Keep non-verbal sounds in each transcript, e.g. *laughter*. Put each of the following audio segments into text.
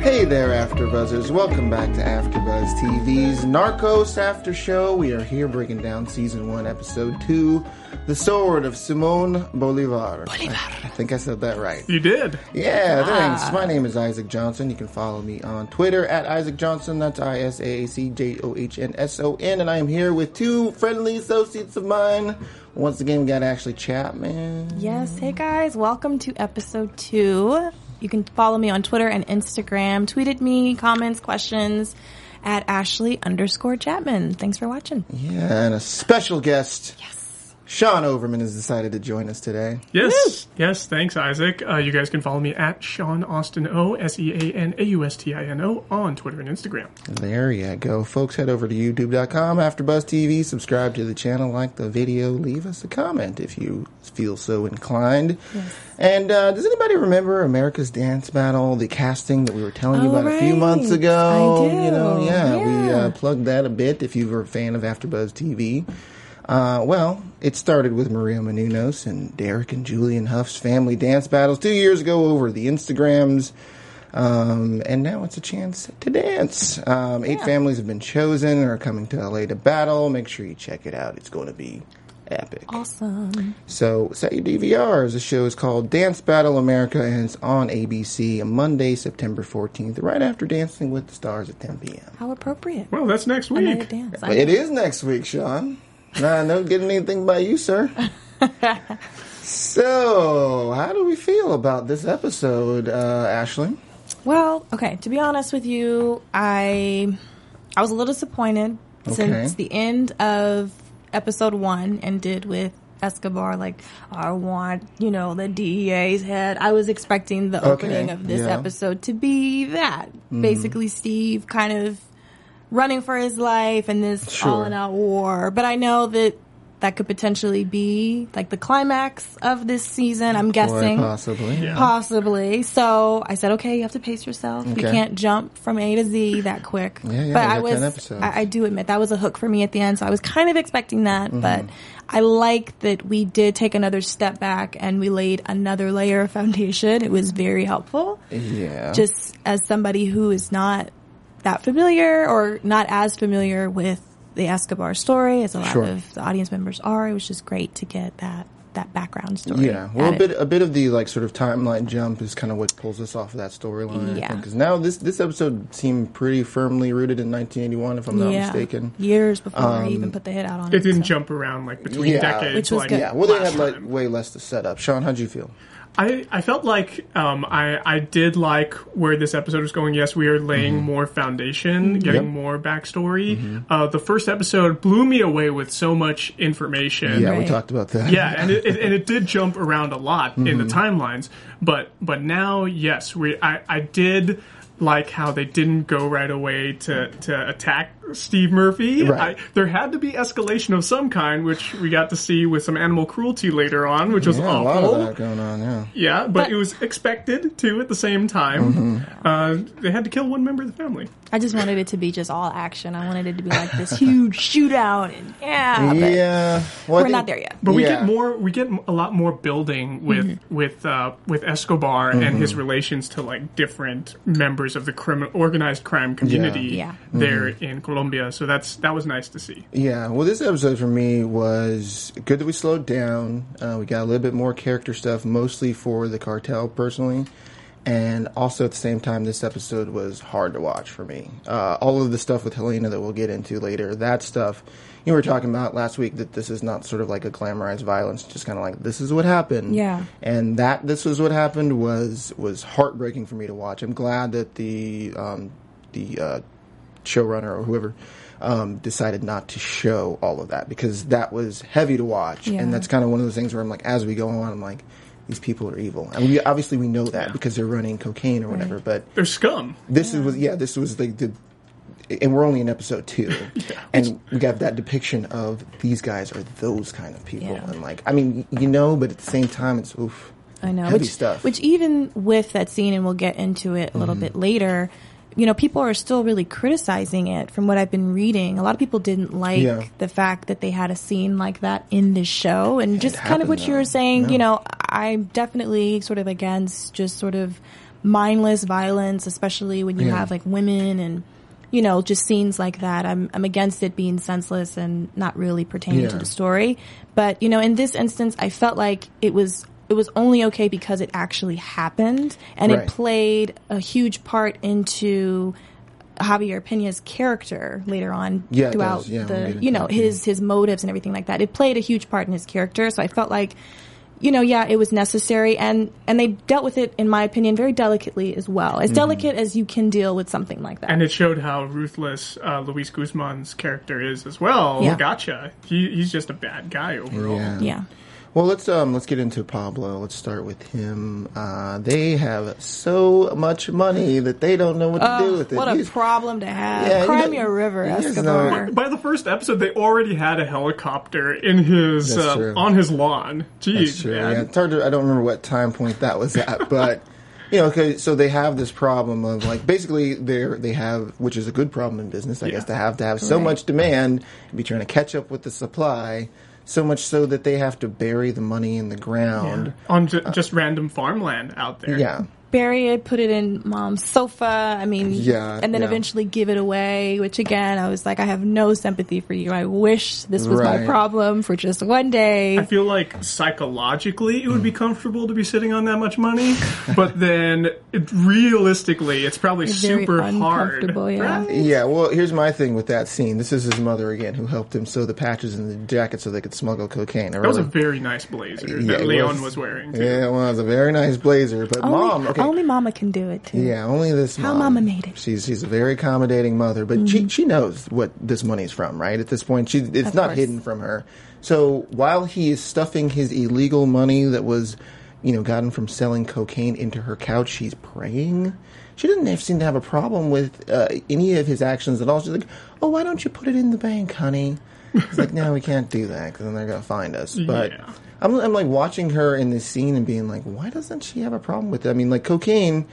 Hey there, AfterBuzzers! Welcome back to AfterBuzz TV's Narcos After Show. We are here breaking down season one, episode two, "The Sword of Simon Bolivar." Bolivar. I think I said that right. You did. Yeah, thanks. Ah. My name is Isaac Johnson. You can follow me on Twitter at Isaac Johnson. That's I S A A C J O H N S O N. And I am here with two friendly associates of mine. Once again, we got Ashley Chatman. Yes, hey guys, welcome to episode two. You can follow me on Twitter and Instagram. Tweet at me, comments, questions at Ashley underscore Chatman. Thanks for watching. Yeah, and a special guest. Yes. Sean Overman has decided to join us today. Yes, yes. Thanks, Isaac. Uh, you guys can follow me at Sean Austin O S E A N A U S T I N O on Twitter and Instagram. There you go, folks. Head over to YouTube.com, AfterBuzz TV. Subscribe to the channel, like the video, leave us a comment if you feel so inclined. And uh, does anybody remember America's Dance Battle, the casting that we were telling you about a few months ago? I do. You know, yeah, we uh, plugged that a bit if you were a fan of AfterBuzz TV. Uh, well, it started with Maria Menounos and Derek and Julianne Hough's family dance battles two years ago over the Instagrams. Um, and now it's a chance to dance. Um, eight families have been chosen and are coming to LA to battle. Make sure you check it out. It's going to be epic. Awesome. So set your DVRs. The show is called Dance Battle America and it's on ABC Monday, September 14th, right after Dancing with the Stars at 10 p.m. How appropriate. Well, that's next Another week. dance. It is next week, Sean. Nah, no getting anything by you, sir. so, how do we feel about this episode, uh, Ashley? Well, okay. To be honest with you, I I was a little disappointed since the end of episode one ended with Escobar like I want you know the DEA's head. I was expecting the opening of this yeah. episode to be that basically Steve kind of running for his life and this Sure. all in out war. But I know that. That could potentially be like the climax of this season. I'm guessing. possibly. Yeah. Possibly. So I said, okay, you have to pace yourself. You can't jump from A to Z that quick. Yeah, yeah, but I was, I, I do admit that was a hook for me at the end. So I was kind of expecting that, Mm-hmm. but I like that we did take another step back and we laid another layer of foundation. It was very helpful. Yeah. Just as somebody who is not that familiar or not as familiar with the Escobar story as a lot Sure. of the audience members are, it was just great to get that that background story. Yeah, well, a bit a bit of the like sort of timeline jump is kind of what pulls us off of that storyline. Yeah. because now this this episode seemed pretty firmly rooted in 1981, if I'm not mistaken. Years before Um, he even put the hit out on It It didn't so. jump around like between Yeah. decades. Which was like good. Yeah, well, they had like time. way less to set up. Sean, how'd you feel? I, I felt like um, I I did like where this episode was going. Yes, we are laying Mm-hmm. more foundation, getting Yep. more backstory. Uh, the first episode blew me away with so much information. Yeah, we talked about that. yeah, and it, it, and it did jump around a lot in Mm-hmm. the timelines. But but now, yes, we I, I did like how they didn't go right away to, to attack Steve Murphy. Right. I, there had to be escalation of some kind, which we got to see with some animal cruelty later on, which was Yeah, a awful. lot of that going on. Yeah. Yeah, but, But- it was expected too at the same time. Mm-hmm. Uh, they had to kill one member of the family. I just wanted it to be just all action. I wanted it to be like this huge shootout, and yeah, yeah, well, we're think- not there yet. But we Yeah. get more. We get a lot more building with Mm-hmm. with uh, with Escobar and his relations to like different members of the criminal organized crime community Yeah. there Mm-hmm. in Colombia. So that's that was nice to see. Yeah, well, this episode for me was good that we slowed down. Uh, we got a little bit more character stuff, mostly for the cartel, personally. And also at the same time, this episode was hard to watch for me. Uh, all of the stuff with Helena that we'll get into later, that stuff, you were talking about last week that this is not sort of like a glamorized violence, just kind of like this is what happened. Yeah. And that this was what happened was was heartbreaking for me to watch. I'm glad that the um, the uh, showrunner or whoever um, decided not to show all of that because that was heavy to watch, Yeah. and that's kind of one of those things where I'm like, as we go on, I'm like, these people are evil, and we obviously we know that because they're running cocaine or whatever, but They're scum. this is was yeah this was like the and we're only in episode two *laughs* and we got that depiction of these guys are those kind of people Yeah. and like i mean you know but at the same time it's oof I know. heavy which, stuff Which even with that scene, and we'll get into it a little Mm-hmm. bit later. You know, people are still really criticizing it. From what I've been reading, a lot of people didn't like Yeah. the fact that they had a scene like that in this show, and just kind of happened, what you were saying. Yeah. You know, I'm definitely sort of against just sort of mindless violence, especially when you Yeah. have like women and you know just scenes like that. I'm I'm against it being senseless and not really pertaining to the story. But you know, in this instance, I felt like it was it was only okay because it actually happened and Right. it played a huge part into Javier Pena's character later on Yeah, throughout. Yeah, the you know that, his his motives and everything like that. It played a huge part in his character, so I felt like you know, yeah, it was necessary and and they dealt with it in my opinion very delicately as well. Mm-hmm. As delicate as you can deal with something like that. And it showed how ruthless uh, Luis Guzman's character is as well. Yeah. Gotcha. He, he's just a bad guy overall. yeah yeah. Well let's um let's get into pablo let's start with him uh they have so much money that they don't know what to do with it What a He's- problem to have. Yeah, Cry you me know, a river, he has Escobar. no- By the first episode, they already had a helicopter in his That's uh, true. on his lawn. Jeez, That's true. man. Yeah, it's hard to. I don't remember what time point that was at, *laughs* but you know, okay. So they have this problem of like basically they are they have, which is a good problem in business, I guess, to have to have so Right. much demand and be trying to catch up with the supply. So much so that they have to bury the money in the ground. on ju- just random farmland out there. Yeah. Bury it, put it in mom's sofa. I mean, Yeah, and then yeah. eventually give it away. Which again, I was like, I have no sympathy for you. I wish this was my problem for just one day. I feel like psychologically it would be comfortable to be sitting on that much money, but *laughs* then it, realistically, it's probably Very super hard. uncomfortable, yeah. right? Yeah, well, here's my thing with that scene. This is his mother again, who helped him sew the patches in the jacket so they could smuggle cocaine. I That was a very nice blazer Yeah, that Leon was, wearing. Too. Yeah, well, it was a very nice blazer. But only, mom, okay, only mama can do it too. Yeah, only this How mom. mama made it. She's she's a very accommodating mother, but she she knows what this money's from, right? At this point, she it's Of not course. hidden from her. So while he is stuffing his illegal money that was, you know, gotten from selling cocaine into her couch, she's praying. She doesn't have, seem to have a problem with uh, any of his actions at all. She's like, "Oh, why don't you put it in the bank, honey?" It's like, "No, we can't do that because then they're gonna find us." But Yeah. I'm, I'm like watching her in this scene and being like, "Why doesn't she have a problem with it?" I mean, like cocaine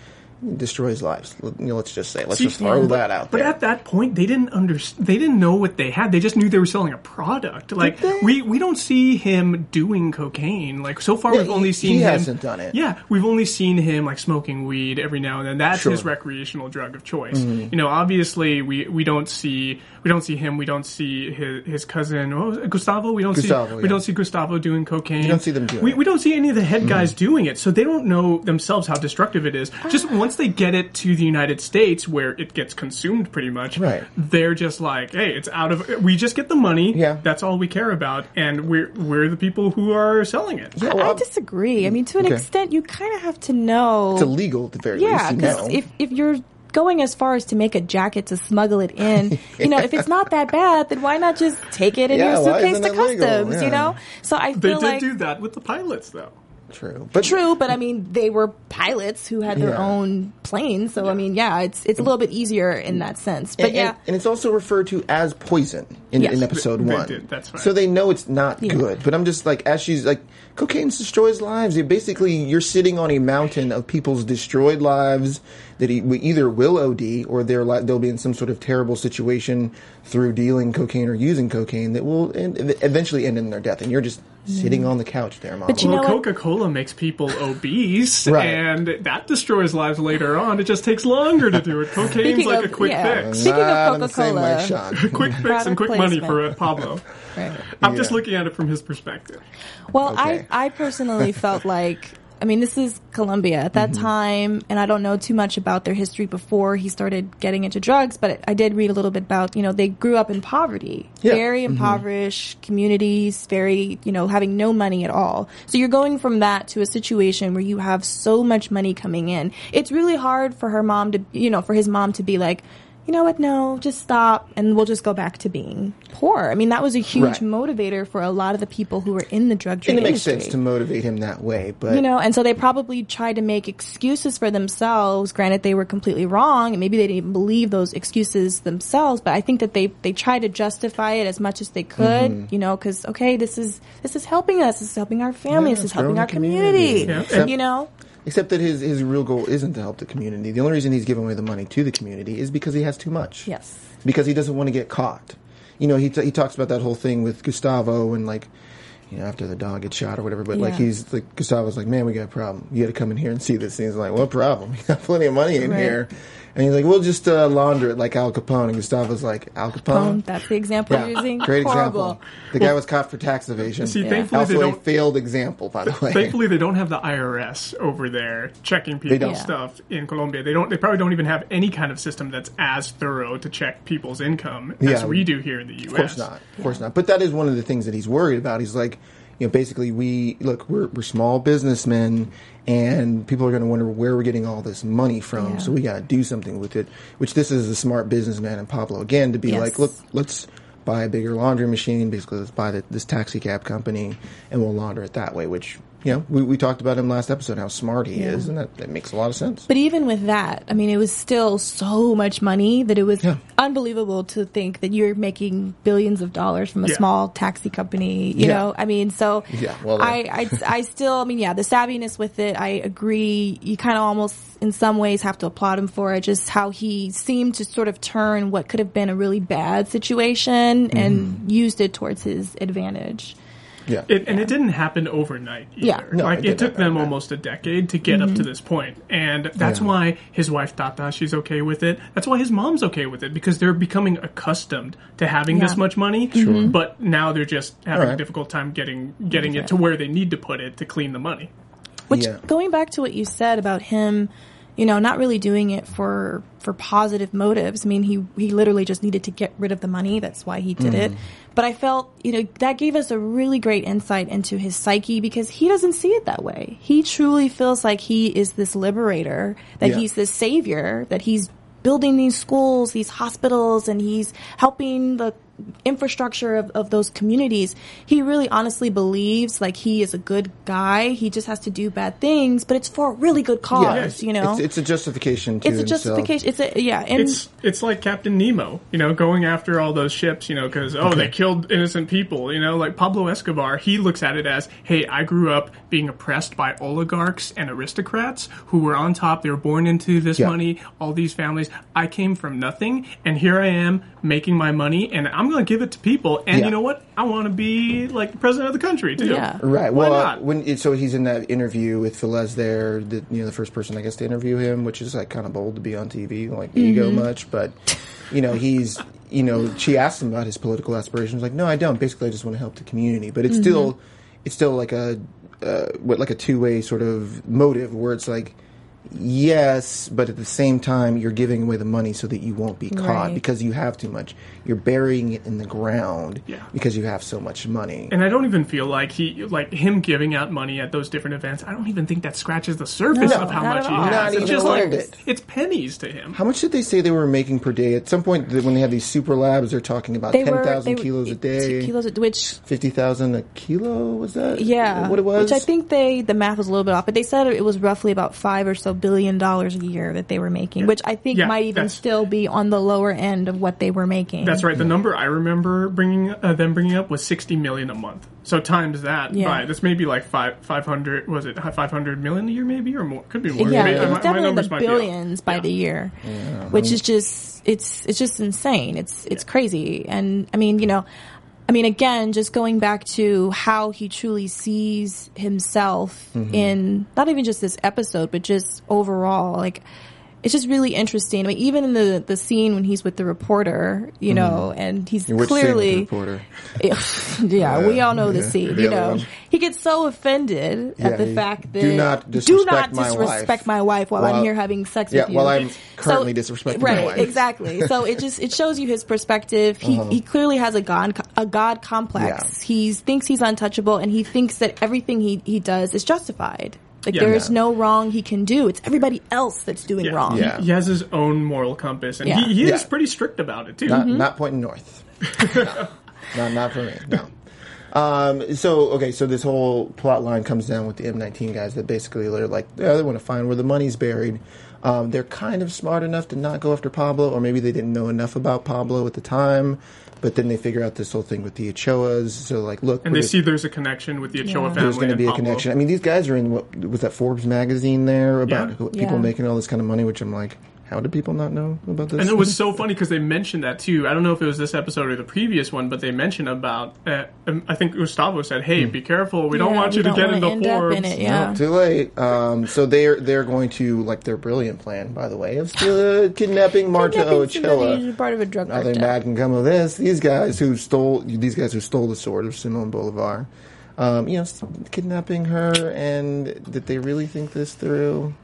destroys lives. You know, Let's just say, let's See, just throw yeah, that out But there. at that point, they didn't under they didn't know what they had. They just knew they were selling a product. Like we we don't see him doing cocaine. Like so far, Yeah, we've only he- seen he him. hasn't done it. Yeah, we've only seen him like smoking weed every now and then. That's Sure. his recreational drug of choice. Mm-hmm. You know, obviously we we don't see we don't see him. We don't see his his cousin it, Gustavo. We don't Gustavo, see yeah. we don't see Gustavo doing cocaine. You don't see them doing we, we don't see any of the head Mm-hmm. guys doing it, so they don't know themselves how destructive it is. Just Ah. Once they get it to the United States, where it gets consumed pretty much, Right. they're just like, hey, it's out of. We just get the money. Yeah. that's all we care about, and we're we're the people who are selling it. Yeah, I well, disagree. I mean, to an Okay. extent, you kind of have to know. it's illegal at the very Yeah, least. You because if if you're going as far as to make a jacket to smuggle it in, *laughs* you know, if it's not that bad, then why not just take it in Yeah, your suitcase to customs? Yeah. You know, so I They did like do that with the pilots, though. True, but true, but I mean, they were pilots who had their Yeah. own planes, so I mean, yeah, it's it's a little bit easier in that sense. But and, yeah, and, and it's also referred to as poison in, Yes. in episode They- they one. did, that's right. So they know it's not Yeah. good. But I'm just like, as she's like, cocaine destroys lives. You basically, you're sitting on a mountain of people's destroyed lives that e- we either will OD or they're li- they'll be in some sort of terrible situation through dealing cocaine or using cocaine that will end, eventually end in their death. And you're just sitting on the couch there, mom. But you well, know? Coca Cola makes people *laughs* obese, Right. and that destroys lives later on. It just takes longer to do it. Cocaine's Speaking like of- a quick yeah. fix. Speaking of Not in the same Coca-Cola. way, Sean. *laughs* quick fix and Product quick money for uh, Pablo. *laughs* right. I'm just looking at it from his perspective. Well, Okay. I I personally felt like I mean this is Colombia at Mm-hmm. that time, and I don't know too much about their history before he started getting into drugs, but I did read a little bit about you know they grew up in poverty, Yeah. very impoverished communities, very you know having no money at all. So you're going from that to a situation where you have so much money coming in. It's really hard for her mom to you know for his mom to be like. You know what? No, just stop, and we'll just go back to being poor. I mean, that was a huge Right. motivator for a lot of the people who were in the drug trade And it makes industry. sense to motivate him that way, but you know, and so they probably tried to make excuses for themselves. Granted, they were completely wrong, and maybe they didn't even believe those excuses themselves. But I think that they they tried to justify it as much as they could. Mm-hmm. You know, because okay, this is this is helping us. This is helping our family. Yeah, this is helping our community. community. Yeah. Except- You know, Except that his his real goal isn't to help the community. The only reason he's giving away the money to the community is because he has too much. yes. Because he doesn't want to get caught. You know, he t- he talks about that whole thing with Gustavo and like, you know, after the dog gets shot or whatever. But like, Yeah. he's like Gustavo's like, man, we got a problem. You got to come in here and see this. And he's like, what problem? *laughs* You got plenty of money in Right. here. And he's like, we'll just uh, launder it like Al Capone. And Gustavo's like, Al Capone. Um, that's the example you're yeah, using. great Horrible. example. The guy was caught for tax evasion. See, Yeah. thankfully they also a don't. failed example, by the way. Thankfully, they don't have the IRS over there checking don't. people's stuff in Colombia. They don't. They probably don't even have any kind of system that's as thorough to check people's income as Yeah. we do here in the U.S. Of course not. Of course not. But that is one of the things that he's worried about. He's like, you know, basically, we look, we're, we're small businessmen, and people are going to wonder where we're getting all this money from. Yeah. So we got to do something with it. Which this is a smart businessman in Pablo again to be Yes. like, look, let's buy a bigger laundry machine. Basically, let's buy the, this taxi cab company, and we'll launder it that way. Which you know, we, we talked about him last episode how smart he is, and that, that makes a lot of sense. But even with that, I mean, it was still so much money that it was Yeah. unbelievable to think that you're making billions of dollars from a Yeah. small taxi company. You Yeah. know, I mean, so Yeah, well, I, I, I still, I mean, yeah, the savviness with it, I agree. You kind of almost, in some ways, have to applaud him for it. Just how he seemed to sort of turn what could have been a really bad situation Mm-hmm. and used it towards his advantage. Yeah. It, and it didn't happen overnight either. Yeah. No, like it it, took them overnight. almost a decade to get up to mm-hmm. this point. And that's Yeah. why his wife Tata, she's okay with it. That's why his mom's okay with it because they're becoming accustomed to having this much money. Mm-hmm. But now they're just having a difficult time getting getting it to where they need to put it to clean the money. Which Yeah. going back to what you said about him, you know, not really doing it for for positive motives. I mean, he he literally just needed to get rid of the money. That's why he did it. Mm. But I felt, you know, that gave us a really great insight into his psyche because he doesn't see it that way. He truly feels like he is this liberator, that Yeah. he's this savior, that he's building these schools, these hospitals, and he's helping the infrastructure of, of those communities. He really honestly believes like he is a good guy. He just has to do bad things, but it's for a really good cause, you know? It's, it's a justification to It's a himself. justification. It's a, yeah. And It's it's like Captain Nemo, you know, going after all those ships, you know, because oh they killed innocent people, you know, like Pablo Escobar. He looks at it as, hey, I grew up being oppressed by oligarchs and aristocrats who were on top. They were born into this Yeah. money. All these families. I came from nothing, and here I am making my money, and I'm going to give it to people. And Yeah. you know what? I want to be like the president of the country too. Yeah. Right. Why Well, uh, when it, so he's in that interview with Velez there, the, you know, the first person I guess to interview him, which is like kind of bold to be on TV, like ego Mm-hmm. much, but you know, he's, you know, she asked him about his political aspirations, like, no, I don't. Basically, I just want to help the community, but Mm-hmm. it's still, it's still like a, uh, what like a two way sort of motive where it's like. Yes, but at the same time, you're giving away the money so that you won't be caught Right. because you have too much. You're burying it in the ground Yeah. because you have so much money. And I don't even feel like he, like him giving out money at those different events. I don't even think that scratches the surface No, of how much he has. Not it's just like little bit. it's pennies to him. How much did they say they were making per day? At some point, when they have these super labs, they're talking about they ten were thousand they- kilos a two day, Kilos, a- which fifty thousand a kilo. Was that? yeah, what it was? Which I think they the math was a little bit off, but they said it was roughly about five or so billion dollars a year that they were making, which I think Yeah, might even still be on the lower end of what they were making. That's right. The number I remember bringing uh, them bringing up was sixty million a month. So times that Yeah. by this may be like five five hundred. Was it five hundred million a year? Maybe or more? Could be more. Yeah, Maybe- it my- was my definitely in numbers the might be off. billions by Yeah. the year, which is just it's it's just insane. It's it's crazy, and I mean, you know, I mean, again, just going back to how he truly sees himself mm-hmm. in not even just this episode, but just overall, like. It's just really interesting. I mean, even in the the scene when he's with the reporter, you know, and he's Which scene with the clearly reporter. *laughs* yeah, we all know the scene. the You know, one. he gets so offended Yeah, at the he- fact that "Do not do disrespect not my disrespect wife my wife while, while- I'm here having sex Yeah, with you. while I'm currently disrespecting my right, wife. exactly. So it just it shows you his perspective. He he clearly has a god a god complex. Uh-huh. Yeah. He thinks he's untouchable, and he thinks that everything he he does is justified. Like Yeah. there's Yeah. no wrong he can do. It's everybody else that's doing Yeah. wrong. Yeah. He, he has his own moral compass, and Yeah. he, he is Yeah. pretty strict about it too. Not, not pointing north. *laughs* no, not, not for me. No. Um, so okay, so this whole plot line comes down with the M19 guys that basically they're like, yeah, they want to find where the money's buried. Um, they're kind of smart enough to not go after Pablo, or maybe they didn't know enough about Pablo at the time. But then they figure out this whole thing with the Ochoas. So like, look, And they just- see there's a connection with the Ochoa Yeah. family. there's going to be a Pablo. connection. I mean, these guys are in what was that Forbes magazine there about Yeah. people Yeah. making all this kind of money, which I'm like, how did people not know about this? And it was so funny because they mentioned that too. I don't know if it was this episode or the previous one, but they mentioned about. Uh, um, I think Gustavo said, Hmm. "Hey, be careful. We don't want we you to don't get wanna into end up Forbes." in it, yeah. No, too late. Um, so they're they're going to like their brilliant plan, by the way, of uh, kidnapping Marta Kidnapping somebody Ochoa. who's part of a drug Nothing cartel. bad can come of this. These guys who stole these guys who stole the sword of Simon Bolivar, um, you know, kidnapping her, and did they really think this through?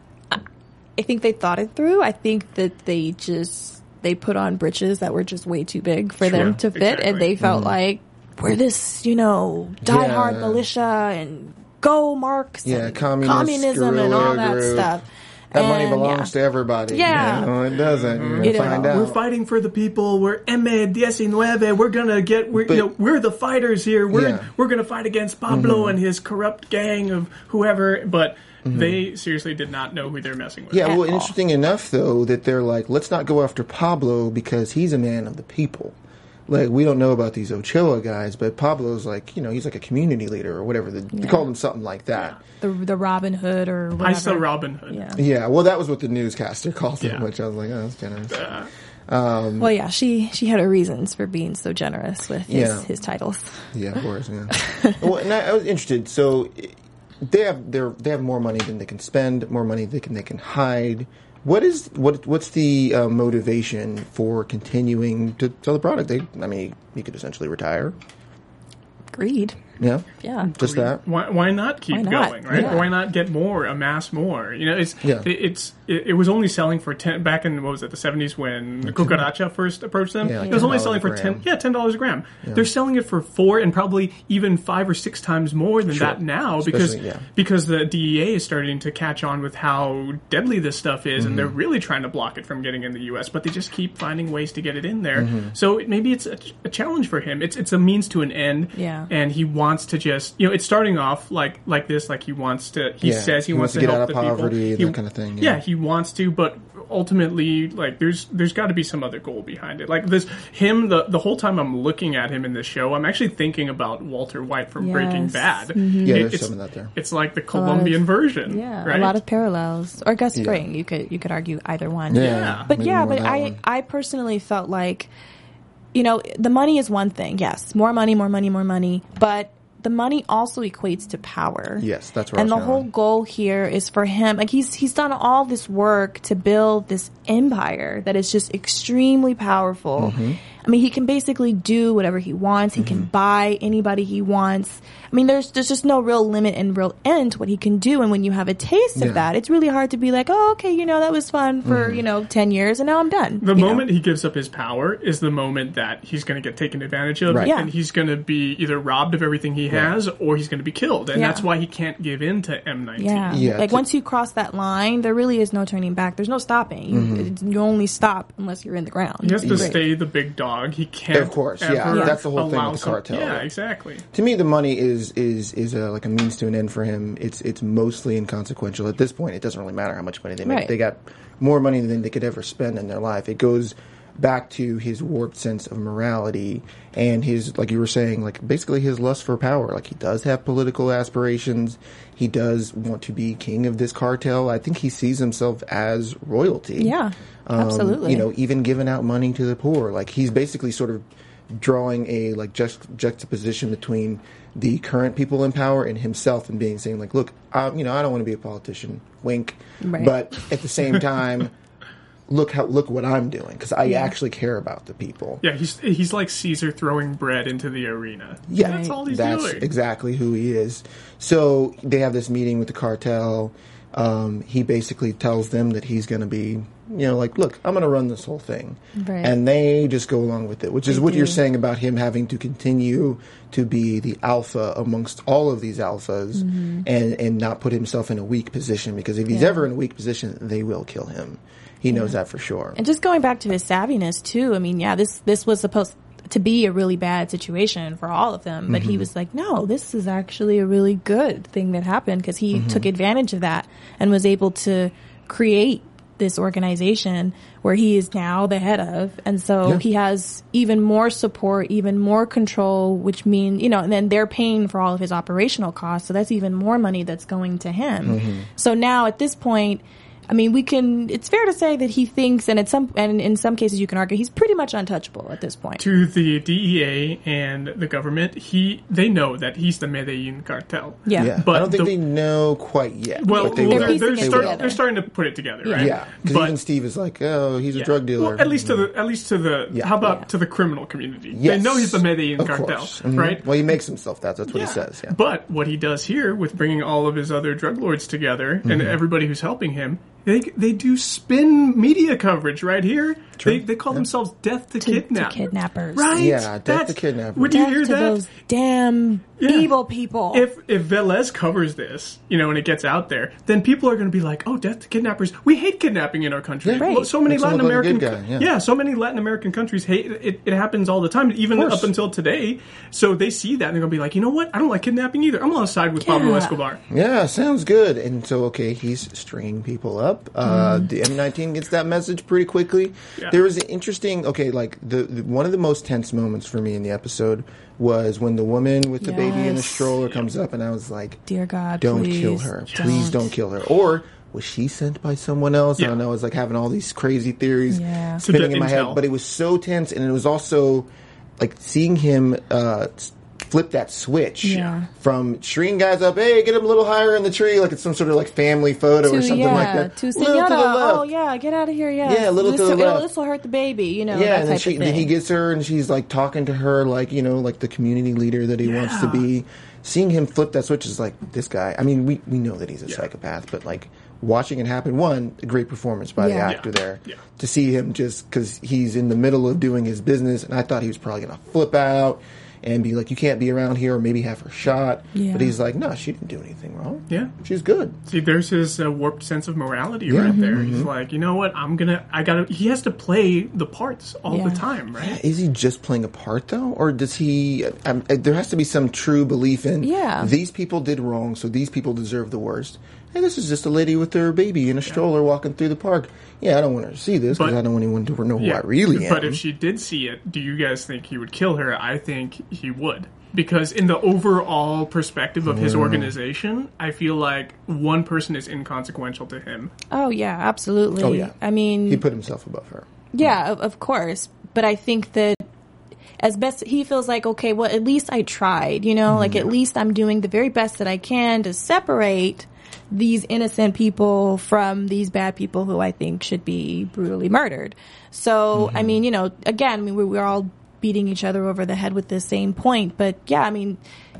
I think they thought it through. I think that they just they put on britches that were just way too big for them to fit, exactly. and they felt like we're this, you know, diehard Mm-hmm. Yeah. militia and go Marx, Yeah, and communist communism, and all that group. stuff. That money belongs yeah. to everybody. Yeah. no, it doesn't. You're You know, find we're out. We're fighting for the people. We're M19. We're gonna get. We're, But- you know, we're the fighters here. We're Yeah. Mm-hmm. we're gonna fight against Pablo and his corrupt gang of whoever. But Mm-hmm. they seriously did not know who they're messing with. Yeah, well, all. interesting enough though that they're like, let's not go after Pablo because he's a man of the people. Like we don't know about these Ochoa guys, but Pablo's like, you know, he's like a community leader or whatever. They, they called him something like that. the the Robin Hood or whatever. I saw Robin Hood. Yeah. Yeah, well, that was what the newscaster *laughs* called him, Yeah. which I was like, oh, that's generous. Uh, um, well, yeah, she she had her reasons for being so generous with his, Yeah. his titles. Yeah, of course. Yeah. *laughs* well, and I, I was interested. So they have they they have more money than they can spend, more money they can they can hide. What is what what's the uh, motivation for continuing to sell the product? They, I mean, you could essentially retire. Greed. Yeah, Yeah. just that. Why, why not keep Why not? going, right? Yeah. Why not get more, amass more? You know, it's Yeah. it, it's it, it was only selling for ten back in what was it the seventies when Cucaracha first approached them. Yeah, like it was only selling for ten yeah ten dollars a gram. They're selling it for four and probably even five or six times more than that now because Especially- yeah. because the DEA is starting to catch on with how deadly this stuff is, and they're Mm-hmm. really trying to block it from getting in the U.S. But they just keep finding ways to get it in there. Mm-hmm. So maybe it's a, a challenge for him. It's it's a means to an end. Yeah. and he wants to just you know it's starting off like like this like he wants to he Yeah, says he, he wants, wants to get help out of the people. poverty and He- that kind of thing, yeah. yeah he wants to but ultimately like there's there's got to be some other goal behind it like this him the the whole time i'm looking at him in this show i'm actually thinking about walter white from Yes. breaking bad mm-hmm. Yeah, there's it's, some of that there. it's like the colombian version Yeah, right a lot of parallels. Or Gus Fring, you could you could argue either one. Yeah. But maybe yeah, but I one. I personally felt like you know, the money is one thing. Yes, more money, more money, more money, but the money also equates to power. Yes, that's right. And the whole goal here is for him, like he's he's done all this work to build this empire that is just extremely powerful. Mm-hmm. I mean, he can basically do whatever he wants. He can buy anybody he wants. I mean, there's there's just no real limit and real end to what he can do. And when you have a taste Yeah. of that, it's really hard to be like, oh, okay, you know, that was fun for Mm-hmm. you know ten years, and now I'm done. the you know? moment he gives up his power is the moment that he's going to get taken advantage of Right. Yeah. and he's going to be either robbed of everything he has or he's going to be killed and Yeah. that's why he can't give in to m19 Yeah. Yeah, Like to- once you cross that line, there really is no turning back. There's no stopping. You, Mm-hmm. you only stop unless you're in the ground. He has to Right. stay the big dog. He can't. Of course, yeah. That's the whole thing with the some- cartel. Yeah, exactly. to me, the money is is is a, like a means to an end for him. It's it's mostly inconsequential at this point. It doesn't really matter how much money they make. Right. They got more money than they could ever spend in their life. It goes back to his warped sense of morality and his like you were saying like basically his lust for power like he does have political aspirations he does want to be king of this cartel i think he sees himself as royalty Yeah, um, absolutely. You know, even giving out money to the poor. Like he's basically sort of drawing a like juxt- juxtaposition between the current people in power and himself, and being saying like, look, um, you know, I don't want to be a politician. Wink. Right. But at the same *laughs* time. Look how look what I'm doing because I Yeah. actually care about the people. Yeah, he's he's like Caesar throwing bread into the arena. Yeah, that's all he's that's doing. exactly who he is. So they have this meeting with the cartel. Um, he basically tells them that he's going to be you know, like, look, I'm going to run this whole thing. Right. And they just go along with it, which is They what you're saying about him having to continue to be the alpha amongst all of these alphas and, and not put himself in a weak position because if he's Mm-hmm. Yeah. ever in a weak position, they will kill him. He knows that for sure. And just going back to his savviness too. I mean, yeah, this this was supposed to be a really bad situation for all of them, but he mm-hmm. was like, "No, this is actually a really good thing that happened because he mm-hmm. took advantage of that and was able to create this organization where he is now the head of, and so Yeah. he has even more support, even more control, which means, you know, and then they're paying for all of his operational costs, so that's even more money that's going to him. Mm-hmm. So now at this point. I mean, we can. It's fair to say that he thinks, and at some, and in some cases, you can argue he's pretty much untouchable at this point. to the DEA and the government, he they know that he's the Medellin cartel. Yeah. Yeah, But I don't think the- they know quite yet. Well, but they they're, they're, piecing it start- they're starting to put it together, right? yeah, because But- even Steve is like, oh, he's a drug dealer. Well, at least to the at least to the Yeah. how about Yeah. to the criminal community? Yes. They know he's the Medellin Of cartel, course. Mhm. right? Well, he makes himself that. That's what he says. Yeah. But what he does here with bringing all of his other drug lords together Mm-hmm. and everybody who's helping him, they they do spin media coverage right here. They they call themselves Death to, To, Kidnap. to kidnappers, Right? Yeah, Death to That's- Kidnappers. Would you Death hear to that? those damn Yeah. evil people. if if Velez covers this, you know, and it gets out there, then people are going to be like, "Oh, death to kidnappers! We hate kidnapping in our country." Yeah. Right. So many Makes Latin look like a American, guy, yeah. so many Latin American countries hate it. It happens all the time, even up until today. So they see that and they're going to be like, "You know what? I don't like kidnapping either. I'm on the side with Pablo Escobar." Yeah, sounds good. And so, okay, he's stringing people up. Uh, Mm-hmm. The M19 gets that message pretty quickly. Yeah. There was an interesting, okay, like the, the one of the most tense moments for me in the episode was when the woman with the baby in the Yes. stroller comes up, and I was like, Dear God, don't kill her. Please don't kill her. Or was she sent by someone else? I don't know. I was like having all these crazy theories Yeah. spinning in my get head. But it was so tense, and it was also like seeing him uh, flip that switch Yeah. from treeing guys up. Hey, get him a little higher in the tree, like it's some sort of like family photo or something yeah, like that. to Little Senora. to the oh, left. Oh yeah, get out of here. Yeah, Yeah, a little to this, the it'll- left. This will hurt the baby. You know, Yeah, that and then she of then he gets her and she's like talking to her like you know like the community leader that he wants to be. Seeing him flip that switch is like this guy. I mean, we we know that he's a psychopath, but like watching it happen, one a great performance by the actor Yeah. there. Yeah. To see him just because he's in the middle of doing his business, and I thought he was probably gonna flip out and be like, "You can't be around here," or maybe have her shot. Yeah. But he's like, "No, she didn't do anything wrong. Yeah. she's good." See, there's his uh, warped sense of morality Yeah. right there. Mm-hmm. He's like, you know what? I'm gonna, I gotta. He has to play the parts all Yeah. the time, right? Is he just playing a part though, or does he? Um, uh, there has to be some true belief in. Yeah. These people did wrong, so these people deserve the worst. Hey, this is just a lady with her baby in a stroller walking through the park. Yeah, I don't want her to see this because I don't want anyone to know who I really am. But if she did see it, do you guys think he would kill her? I think he would. Because in the overall perspective of his organization, I feel like one person is inconsequential to him. Oh yeah, absolutely. Oh, yeah. I mean, he put himself above her. Yeah, of, of course. But I think that as best he feels like, okay, well, at least I tried, you know, mm-hmm. like at least I'm doing the very best that I can to separate these innocent people from these bad people who I think should be brutally murdered. So, I mm-hmm. mean, you know, again, I mean, we, we're all beating each other over the head with the same point, but yeah, I mean,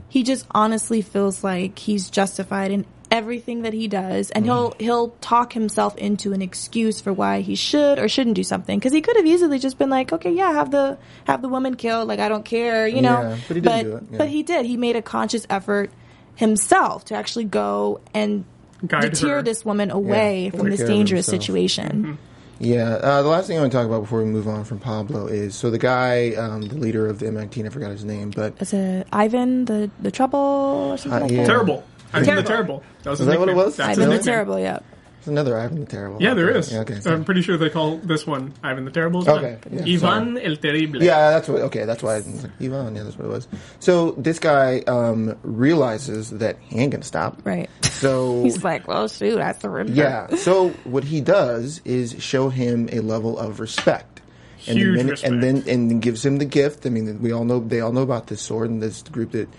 he just honestly feels like he's justified in everything that he does and he'll mm-hmm. he'll talk himself into an excuse for why he should or shouldn't do something because he could have easily just been like okay yeah have the have the woman killed like i don't care you know Yeah, but he didn't do it, yeah. but he did he made a conscious effort himself to actually go and deter her. this woman away Yeah, from this care of dangerous himself. situation Yeah, uh, the last thing I want to talk about before we move on from Pablo is so the guy, um, the leader of the M19, I forgot his name, but is it ivan the the trouble or something Uh, like yeah. that Terrible. I think the Terrible. terrible. That was Is his that what it was? That's ivan his the terrible yeah there's another Ivan the Terrible. Yeah, out there is. Yeah, okay. I'm pretty sure they call this one Ivan the Terrible. Okay, yeah, Ivan el Terrible. Yeah, that's what. Okay, that's why I was like, Ivan. Yeah, that's what it was. So this guy um, realizes that he ain't gonna stop. right So *laughs* he's like well shoot i surrender yeah. So what he does is show him a level of respect. And Huge the respect. and then and then gives him the gift. I mean, we all know they all know about this sword and this group that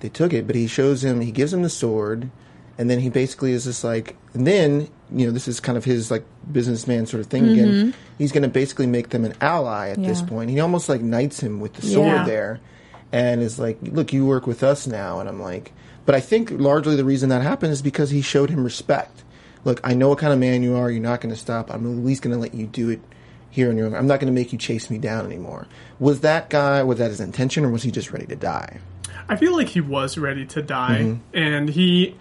they took it. But he shows him, he gives him the sword, and then he basically is just like, and then you know, this is kind of his like businessman sort of thing again. He's going to basically make them an ally at this Mm-hmm. Point. He almost like knights him with the sword Yeah. there, and is like, look, you work with us now. And I'm like, but I think largely the reason that happened is because he showed him respect. look, I know what kind of man you are. You're not going to stop. I'm at least going to let you do it here in your. own. I'm not going to make you chase me down anymore. Was that guy? Was that his intention, or was he just ready to die? I feel like he was ready to die, Mm-hmm. and he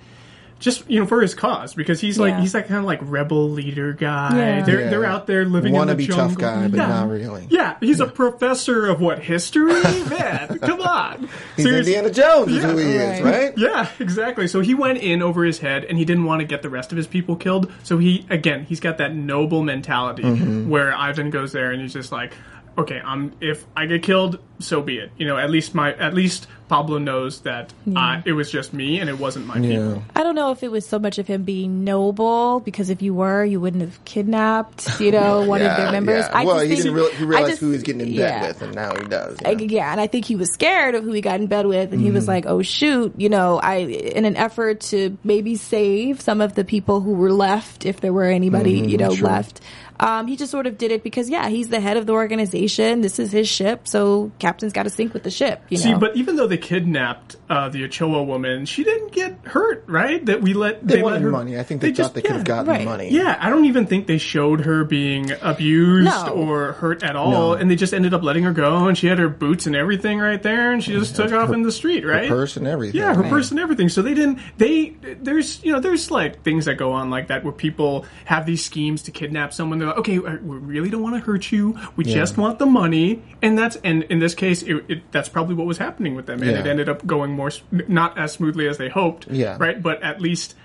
just you know for his cause because he's like Yeah. he's that kind of like rebel leader guy. Yeah. They're Yeah. they're out there living Wanna in the be jungle. tough guy, but yeah. not really. Yeah, he's a professor of what history, *laughs* man. Come on, He's Seriously. Indiana Jones, is Yeah. who he Right. is, right? *laughs* Yeah, exactly. So he went in over his head and he didn't want to get the rest of his people killed. So he, again, he's got that noble mentality Mm-hmm. where Ivan goes there and he's just like, okay, I'm, if I get killed, so be it. You know, at least my, at least Pablo knows that uh, it was just me and it wasn't my Yeah. people. I don't know if it was so much of him being noble because if you were, you wouldn't have kidnapped, you know, *laughs* one of their members. Yeah. I well, just he think- didn't real, he I realized just- who he was getting in bed yeah. with, and now he does. I- Yeah. yeah, and I think he was scared of who he got in bed with, and he Mm-hmm. was like, "Oh shoot!" You know, I in an effort to maybe save some of the people who were left, if there were anybody, you know, Mm-hmm. left. Um, he just sort of did it because, yeah, he's the head of the organization. This is his ship, so captain's got to sink with the ship. You See, know, but even though they kidnapped uh, the Ochoa woman, she didn't get hurt, right? That we let They, let wanted her money. I think they, thought just- they could have yeah, gotten right. money. Yeah, I don't even think they showed her being abused No. or hurt at all, No. and they just ended up letting her go, and she had her boots and everything right there, and she just took off in the street, right? Her purse and everything, Yeah, her man. purse and everything. So they didn't. They there's you know there's like things that go on like that where people have these schemes to kidnap someone. They're like, okay, uh, we really don't want to hurt you. We just want the money, and that's and in this case, it, it, that's probably what was happening with them, and Yeah. it ended up going more not as smoothly as they hoped. Yeah. right, but at least.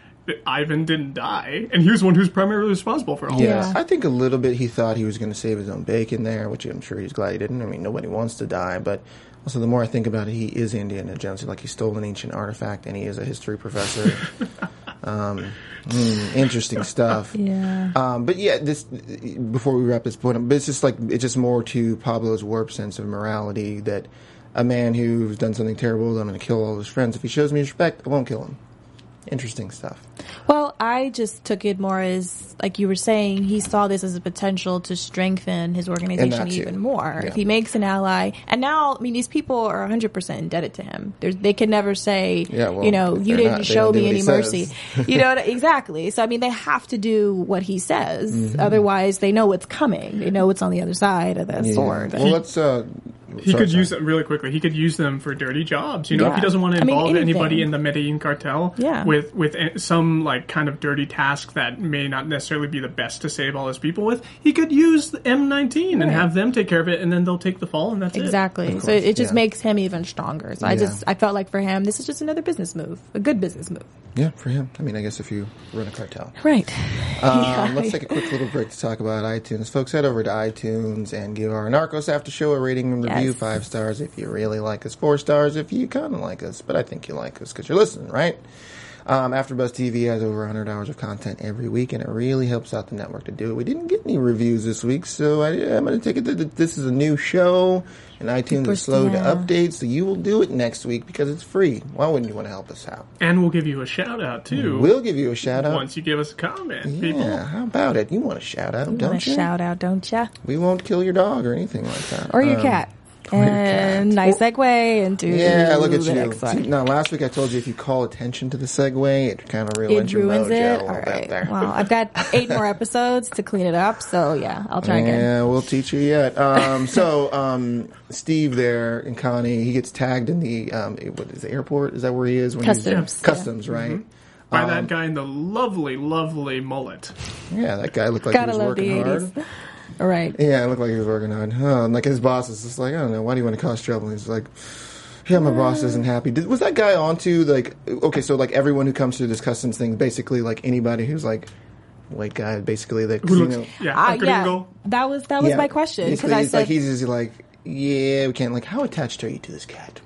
Ivan didn't die, and he was the one who's primarily responsible for all Yeah. this. Yeah. I think a little bit he thought he was going to save his own bacon there, which I'm sure he's glad he didn't. I mean, nobody wants to die, but also the more I think about it, he is Indiana Jones. Like he stole an ancient artifact, and he is a history professor. *laughs* um, mm, interesting stuff. *laughs* yeah. Um, but yeah, this before we wrap this point, but it's just like it's just more to Pablo's warped sense of morality that a man who's done something terrible, I'm going to kill all his friends. If he shows me respect, I won't kill him. Interesting stuff. Well, I just took it more as, like you were saying, he saw this as a potential to strengthen his organization even more. Yeah. If he makes an ally, and now, I mean, these people are 100% indebted to him. There's, they can never say, Yeah, well, you know, you didn't not, show me any mercy. you know, exactly. So, I mean, they have to do what he says. Mm-hmm. Otherwise, they know what's coming. They know what's on the other side of that Yeah. sword. Well, let's. Uh, He sorry, could sorry. use them really quickly. He could use them for dirty jobs. You know, if he doesn't want to I mean, involve anybody in the Medellin cartel, Yeah. with with some like kind of dirty task that may not necessarily be the best to save all his people with, he could use the M19 and have them take care of it, and then they'll take the fall, and that's exactly. it. Exactly. So it just yeah. makes him even stronger. So I Yeah. just I felt like for him this is just another business move, a good business move. Yeah, for him. I mean, I guess if you run a cartel. Right. Um, *laughs* let's take a quick little break to talk about iTunes. Folks, head over to iTunes and give our Narcos After Show a rating and review. Yes. Five stars if you really like us. Four stars if you kind of like us. But I think you like us because you're listening, right? Um, AfterBuzz TV has over 100 hours of content every week, and it really helps out the network to do it. We didn't get any reviews this week, so I, I'm going to take it that this is a new show, and iTunes is slow to update, so you will do it next week because it's free. Why wouldn't you want to help us out? And we'll give you a shout out too We'll give you a shout out. once you give us a comment, Yeah, people. how about it? You want a shout out, Want don't a you? shout out, don't ya? We won't kill your dog or anything like that. Or your Um, cat. Or your And cat. nice segue into Yeah, look at the you. next one. See, now, last week I told you if you call attention to the segue, it kind of It ruins your ruins mojo it. a All little bit right. there. Well, I've got eight more episodes to clean it up, so yeah, I'll try again. Yeah, we'll teach you yet. Um, so, um, Steve there in Connie, he gets tagged in the um, what is the airport? Is that where he is? When Customs, He's, yeah. customs, right? By Um, that guy in the lovely, lovely mullet. Yeah, that guy looked like Gotta he was love the working hard. Eighties. All right. Yeah, it looked like he was working hard. Huh. And like his boss is just like, I don't know, why do you want to cause trouble? And he's like, yeah, my boss isn't happy. Did, was that guy onto like, okay, so like everyone who comes through this customs thing, basically like anybody who's like white guy, basically that Who you know, yeah, Uh, a yeah, that was that was yeah, my question because basically I it's said like he's just like, yeah, we can't. Like, how attached are you to this cat?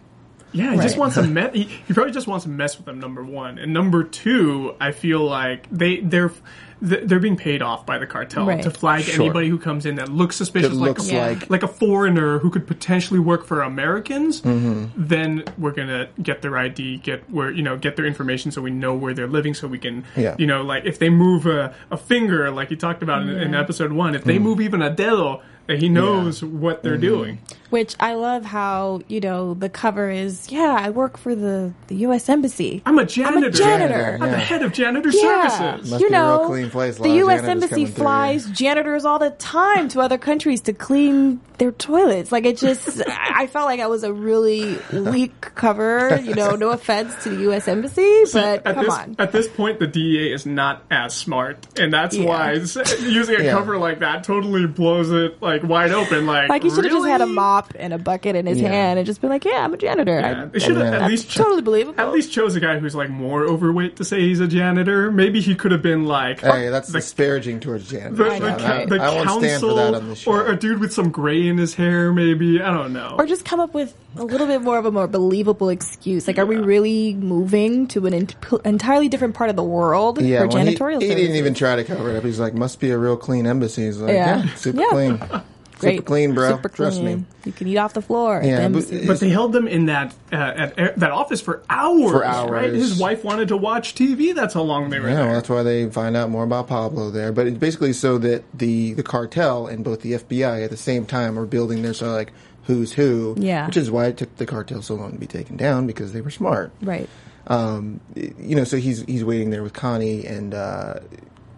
Yeah, he just wants to *laughs* mess. He, he probably just wants to mess with them. Number one, and number two, I feel like they they're they're being paid off by the cartel Right. to flag Sure. anybody who comes in that looks suspicious, That like looks a, Yeah. like like a foreigner who could potentially work for Americans. Mm-hmm. Then we're gonna get their ID, get where you know get their information, so we know where they're living, so we can Yeah. you know like if they move a, a finger, like you talked about in, in episode one, if Mm. they move even a dedo. He knows what they're Mm-hmm. doing. Which I love how, you know, the cover is, yeah, I work for the, the U.S. Embassy. I'm a janitor. I'm, a janitor. I'm the head of janitor Yeah, services. Must you be a know, clean place. The U.S. Embassy coming through flies janitors all the time to other countries to clean their toilets. Like it just, I *laughs* I felt like I was a really weak cover. You know, no offense to the U.S. Embassy, but at come this, on. At this point, the DEA is not as smart, and that's Yeah. why *laughs* using a Yeah. cover like that totally blows it like wide open. Like, Like he should have just had a mop and a bucket in his Yeah. hand and just been like, "Yeah, I'm a janitor." Yeah, I, should have at least cho- totally believable. at least chose a guy who's like more overweight to say he's a janitor. Maybe he could have been like Hey, that's the, disparaging towards janitors. the, I the, know, ca- right? the I won't stand for that on this show. or a dude with some gray in his hair. Maybe I don't know. or just come up with a little bit more of a more believable excuse. Like, are we really moving to an ent- entirely different part of the world yeah, for well, he, janitorial he didn't even try to cover it up. He's like, must be a real clean embassy. He's like, Yeah. yeah, super Yeah. clean. *laughs* Great. Super clean, bro. Super Trust clean. me. You can eat off the floor. Yeah, the but- But they held them in that uh, at, at that office for hours. For right? hours. His wife wanted to watch TV. That's how long they were Yeah, well, that's why they find out more about Pablo there. But it's basically so that the the cartel and both the FBI at the same time are building their sort of like who's who. Yeah. Which is why it took the cartel so long to be taken down because they were smart. right. Um, you know, so he's he's waiting there with Connie, and uh,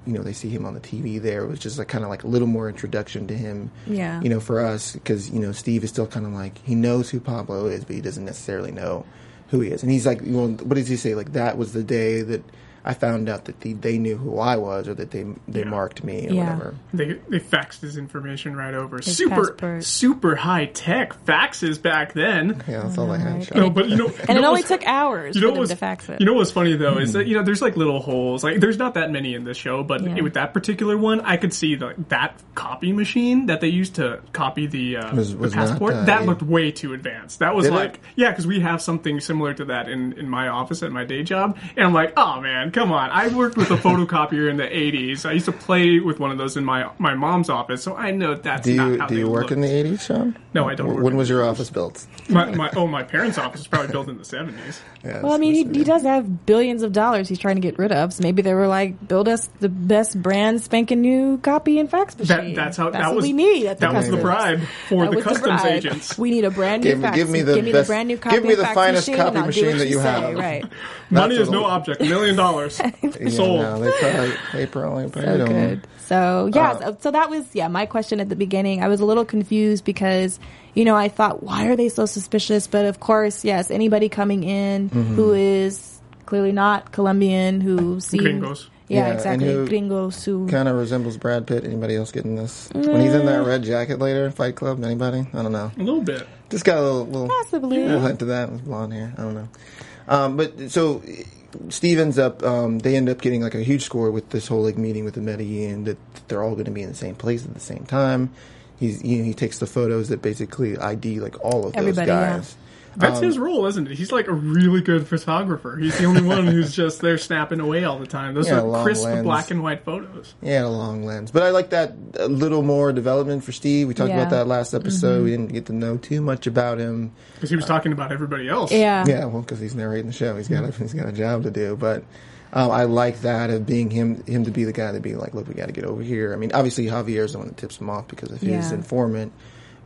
you know they see him on the TV there. It was just like kind of like a little more introduction to him. Yeah. You know, for us because you know Steve is still kind of like he knows who Pablo is, but he doesn't necessarily know who he is. And he's like, well, what does he say? Like that was the day that I found out that the, they knew who I was, or that they they Yeah. marked me, or Yeah. whatever. They they faxed his information right over. His super passport. super high tech faxes back then. Yeah, that's all I had. Right. No, but you know, *laughs* And you it only took hours You know for them what's to fax it. you know what's funny though is that you know there's like little holes. Like there's not that many in this show, but Yeah. with that particular one, I could see the, that copy machine that they used to copy the, uh, Was- the was not, passport. uh, that yeah. looked way too advanced. That was Did it? like yeah, because we have something similar to that in in my office at my day job, and I'm like, oh man, come on. I worked with a photocopier in the 80s. I used to play with one of those in my my mom's office, so I know that's do not you how do they you work looked. in the '80s, Sean? No, I don't When work in was your office built? My, my oh, my parents' office was probably built in the 70s. *laughs* Yeah, Well, I mean, he, he does have billions of dollars he's trying to get rid of. So maybe they were like, build us the best brand spanking new copy and fax machine. That, that's how That's that what was. we need. At the that was the bribe for That the customs bribe. agents. We need a brand new Give me- fax. give me the give me best- the brand new copy give me the finest machine, copy and I'll do machine that you say, have. Right. *laughs* Money is no what- object. Million dollars *laughs* Yeah, sold. no, they probably they probably paid So him. good. So yeah, Uh, so, so that was yeah my question at the beginning. I was a little confused because you know I thought why are they so suspicious? But of course, yes, anybody coming in Mm-hmm. who is clearly not Colombian who seems Gringos. Yeah, Yeah, exactly. and who Gringos who Kind of resembles Brad Pitt. Anybody else getting this? When he's in that red jacket later in Fight Club, anybody? I don't know. A little bit. Just got a little, little, Possibly. little hint to that with blonde hair. I don't know. Um, but so Steve ends up. Um, they end up getting like a huge score with this whole like meeting with the Medellin that they're all going to be in the same place at the same time. He's you know, he takes the photos that basically ID like all of those guys. yeah. Guys. That's Um, his role, isn't it? He's like a really good photographer. He's the only one who's just there snapping away all the time. Those Yeah, are crisp lens. black and white photos. Yeah, a long lens. But I like that a little more development for Steve. We talked Yeah. about that last episode. We didn't get to know too much about him. Because he was talking about everybody else. yeah Yeah, well, because he's narrating the show, he's got a, he's got a job to do. But um, I like that of being him him to be the guy to be like, look, we got to get over here. I mean, obviously Javier's the one that tips him off because of his Yeah. informant.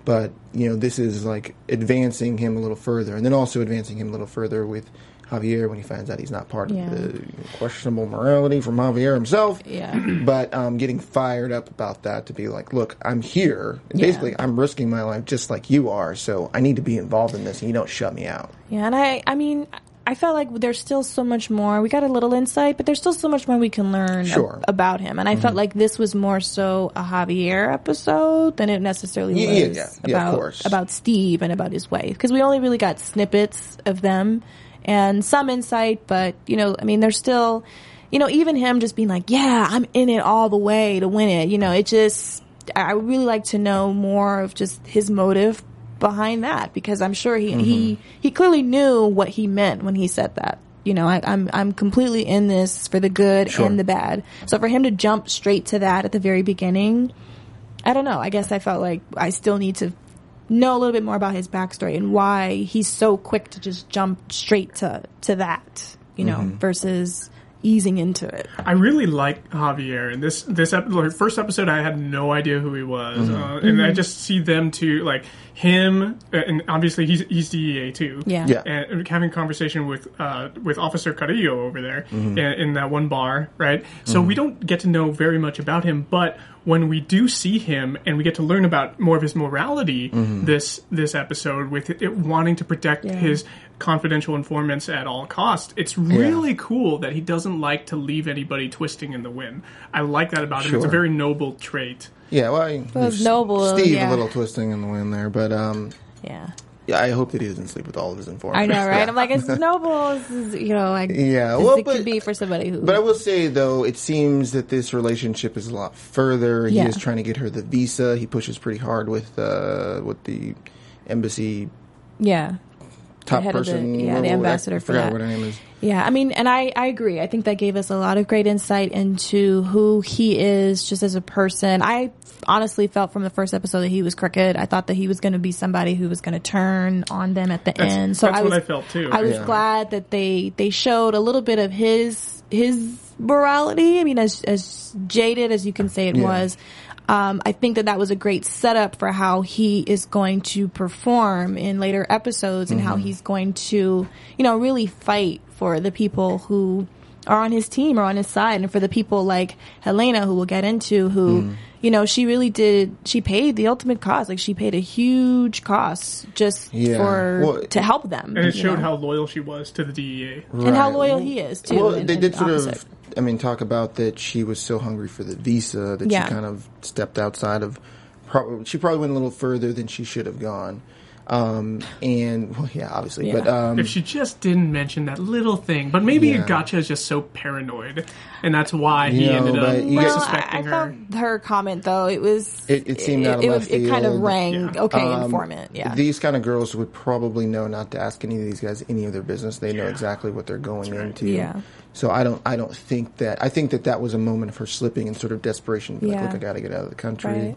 But you know, this is like advancing him a little further, and then also advancing him a little further with Javier when he finds out he's not part Yeah. of the questionable morality from Javier himself. yeah *clears throat* But um, getting fired up about that to be like, look, I'm here. Yeah. Basically, I'm risking my life just like you are, so I need to be involved in this, and you don't shut me out. yeah. And I I mean. I felt like there's still so much more. We got a little insight, but there's still so much more we can learn Sure. Mm-hmm. ab- about him. And I felt like this was more so a Javier episode than it necessarily Yeah, was yeah, yeah. About about Steve and about his wife because we only really got snippets of them and some insight. But you know, I mean, there's still, you know, even him just being like, "Yeah, I'm in it all the way to win it." You know, it just I would really like to know more of just his motive behind that because I'm sure he he mm-hmm. he clearly knew what he meant when he said that. You know, I, I'm I'm completely in this for the good Sure. and the bad. So for him to jump straight to that at the very beginning, I don't know. I guess I felt like I still need to know a little bit more about his backstory and why he's so quick to just jump straight to to that. You know, mm-hmm. versus easing into it. I really like Javier. And this this ep- like, first episode, I had no idea who he was, Mm-hmm. uh, and I just see them two like him, uh, and obviously he's he's DEA too. Yeah. Yeah. and having conversation with uh, with Officer Carrillo over there Mm-hmm. in, in that one bar, right? So we don't get to know very much about him, but when we do see him and we get to learn about more of his morality Mm-hmm. this this episode with it wanting to protect Yeah. his confidential informants at all costs it's really cool that he doesn't like to leave anybody twisting in the wind i like that about him it's a very noble trait Yeah, well, I, Well, it's noble, Steve yeah. a little twisting in the wind there, but um, Yeah. yeah, I hope that he doesn't sleep with all of his informants. I know, right? Yeah. I'm like, it's *laughs* noble, this is, you know, like, Yeah, well, it but- could be for somebody who. But I will say though, it seems that this relationship is a lot further. He Yeah. is trying to get her the visa. He pushes pretty hard with uh, with the embassy yeah. Top head of the- person. yeah, the What- what- ambassador I for forgot that. what her name is. Yeah, I mean, and I, I agree. I think that gave us a lot of great insight into who he is just as a person. I honestly felt from the first episode that he was crooked. I thought that he was going to be somebody who was going to turn on them at the That's- end. So that's I what was, I felt, too. I was Yeah. glad that they they showed a little bit of his his morality. I mean, as as jaded as you can say it Yeah. was. Um, I think that that was a great setup for how he is going to perform in later episodes and Mm-hmm. how he's going to, you know, really fight for the people who are on his team or on his side and for the people like Helena who we'll get into who, Mm. You know, she really did, she paid the ultimate cost. Like she paid a huge cost just Yeah. for, Well, to help them. and it showed know? how loyal she was to the dea and how loyal he is too. Well, and- they did sort opposite. of. I mean, talk about that she was so hungry for the visa that Yeah. she kind of stepped outside of. Probably, she probably went a little further than she should have gone. Um, and well, yeah, obviously, Yeah. but um, if she just didn't mention that little thing but maybe Yeah. Gacha is just so paranoid and that's why he You know, ended up but you well, guys- I, suspecting I her thought her comment though it was It- it seemed out of it, left it kind of rang Yeah. okay Um, informant yeah These kind of girls would probably know not to ask any of these guys any of their business. They know exactly what they're going into. Yeah. So I don't. I don't think that. I think that that was a moment of her slipping in sort of desperation. Like, Yeah. look, I got to get out of the country. Right.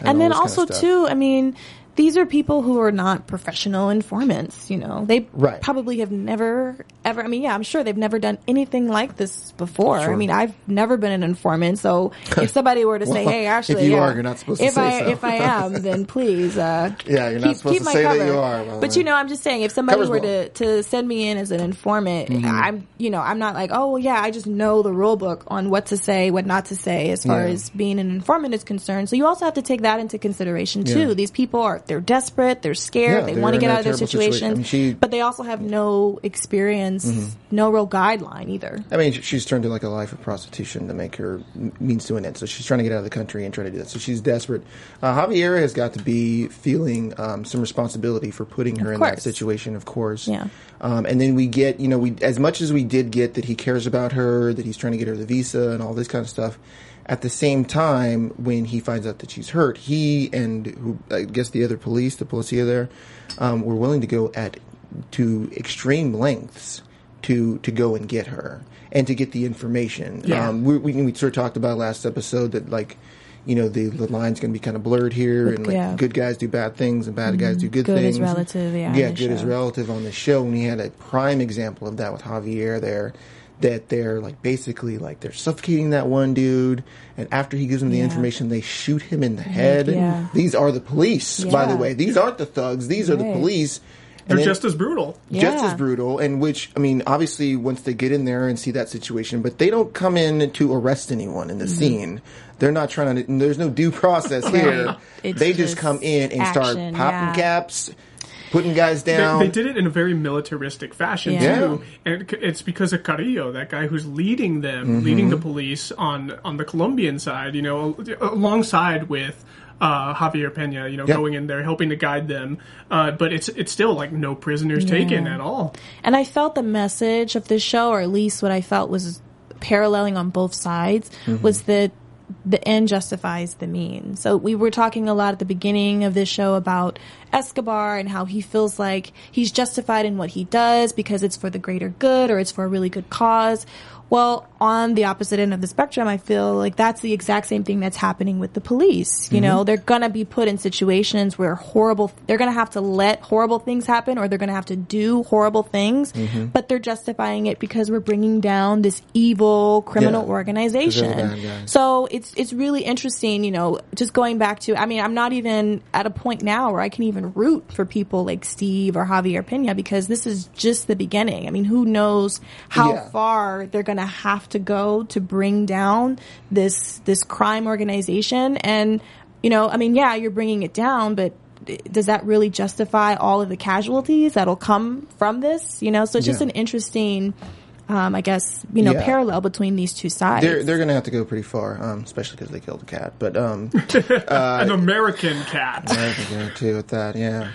and and then this kinda also too i mean these are people who are not professional informants you know they Right. probably have never ever i mean yeah i'm sure they've never done anything like this before i mean i've never been an informant so *laughs* if somebody were to say Well, hey if ashley you yeah, are, you're not supposed to if say i so. if i am *laughs* then please uh Yeah, you're not keep, supposed keep to my say that cover. you are, well, but you know i'm just saying if somebody were well. Mm-hmm. to to send me in as an informant i'm you know i'm not like oh yeah i just know the rule book on what to say what not to say as far Yeah. as being an informant is concerned. So you also have to take that into consideration too. Yeah. These people are they're desperate, they're scared, Yeah, they want to get out of their situation. situations, I mean, she- Mm-hmm. but they also have no experience, no real guideline either. I mean, she's turned to like a life of prostitution to make her means to an end. So she's trying to get out of the country and try to do that. So she's desperate. Uh, Javiera has got to be feeling um, some responsibility for putting her in that situation, of course. Yeah. Um, and then we get, you know, we as much as we did get that he cares about her, that he's trying to get her the visa and all this kind of stuff. At the same time, when he finds out that she's hurt, he and who I guess the other police, the policia there, um, were willing to go at to extreme lengths to to go and get her and to get the information. Yeah. Um, we, we we sort of talked about last episode that like. You know the, the line's going to be kind of blurred here, and like Yeah. good guys do bad things and bad guys do good, things. Good is relative, yeah, Yeah, good is relative on the show, and we had a prime example of that with Javier there. That they're like basically like they're suffocating that one dude, and after he gives them the Yeah. information, they shoot him in the head. Yeah. These are the police, by the way. These aren't the thugs. These are the Right. police. they're then- just as brutal just Yeah. as brutal and which i mean obviously once they get in there and see that situation but they don't come in to arrest anyone in the Mm-hmm. scene they're not trying to there's no due process *laughs* here It's they just just come in and start popping yeah. caps putting guys down they did it in a very militaristic fashion Yeah. too, and it, it's because of Carrillo, that guy who's leading them, Mm-hmm. leading the police on on the Colombian side. You know, alongside with uh, Javier Pena. You know, Yeah. going in there helping to guide them. Uh, but it's it's still like no prisoners taken at all. And I felt the message of this show, or at least what I felt was paralleling on both sides, Mm-hmm. was that the end justifies the means. So we were talking a lot at the beginning of this show about Escobar and how he feels like he's justified in what he does because it's for the greater good or it's for a really good cause. Well, on the opposite end of the spectrum, I feel like that's the exact same thing that's happening with the police. You mm-hmm. know, they're gonna be put in situations where horrible, they're gonna have to let horrible things happen or they're gonna have to do horrible things, mm-hmm. but they're justifying it because we're bringing down this evil criminal yeah, organization. So it's, it's really interesting, you know, just going back to, I mean, I'm not even at a point now where I can even root for people like Steve or Javier Pena because this is just the beginning. I mean, who knows how yeah. far they're gonna to have to go to bring down this this crime organization and you know i mean yeah you're bringing it down but does that really justify all of the casualties that'll come from this you know so it's just an interesting um, I guess you know yeah. parallel between these two sides. They're they're going to have to go pretty far, um, especially because they killed a cat. But um, *laughs* uh, an American cat. American cat too with that, yeah.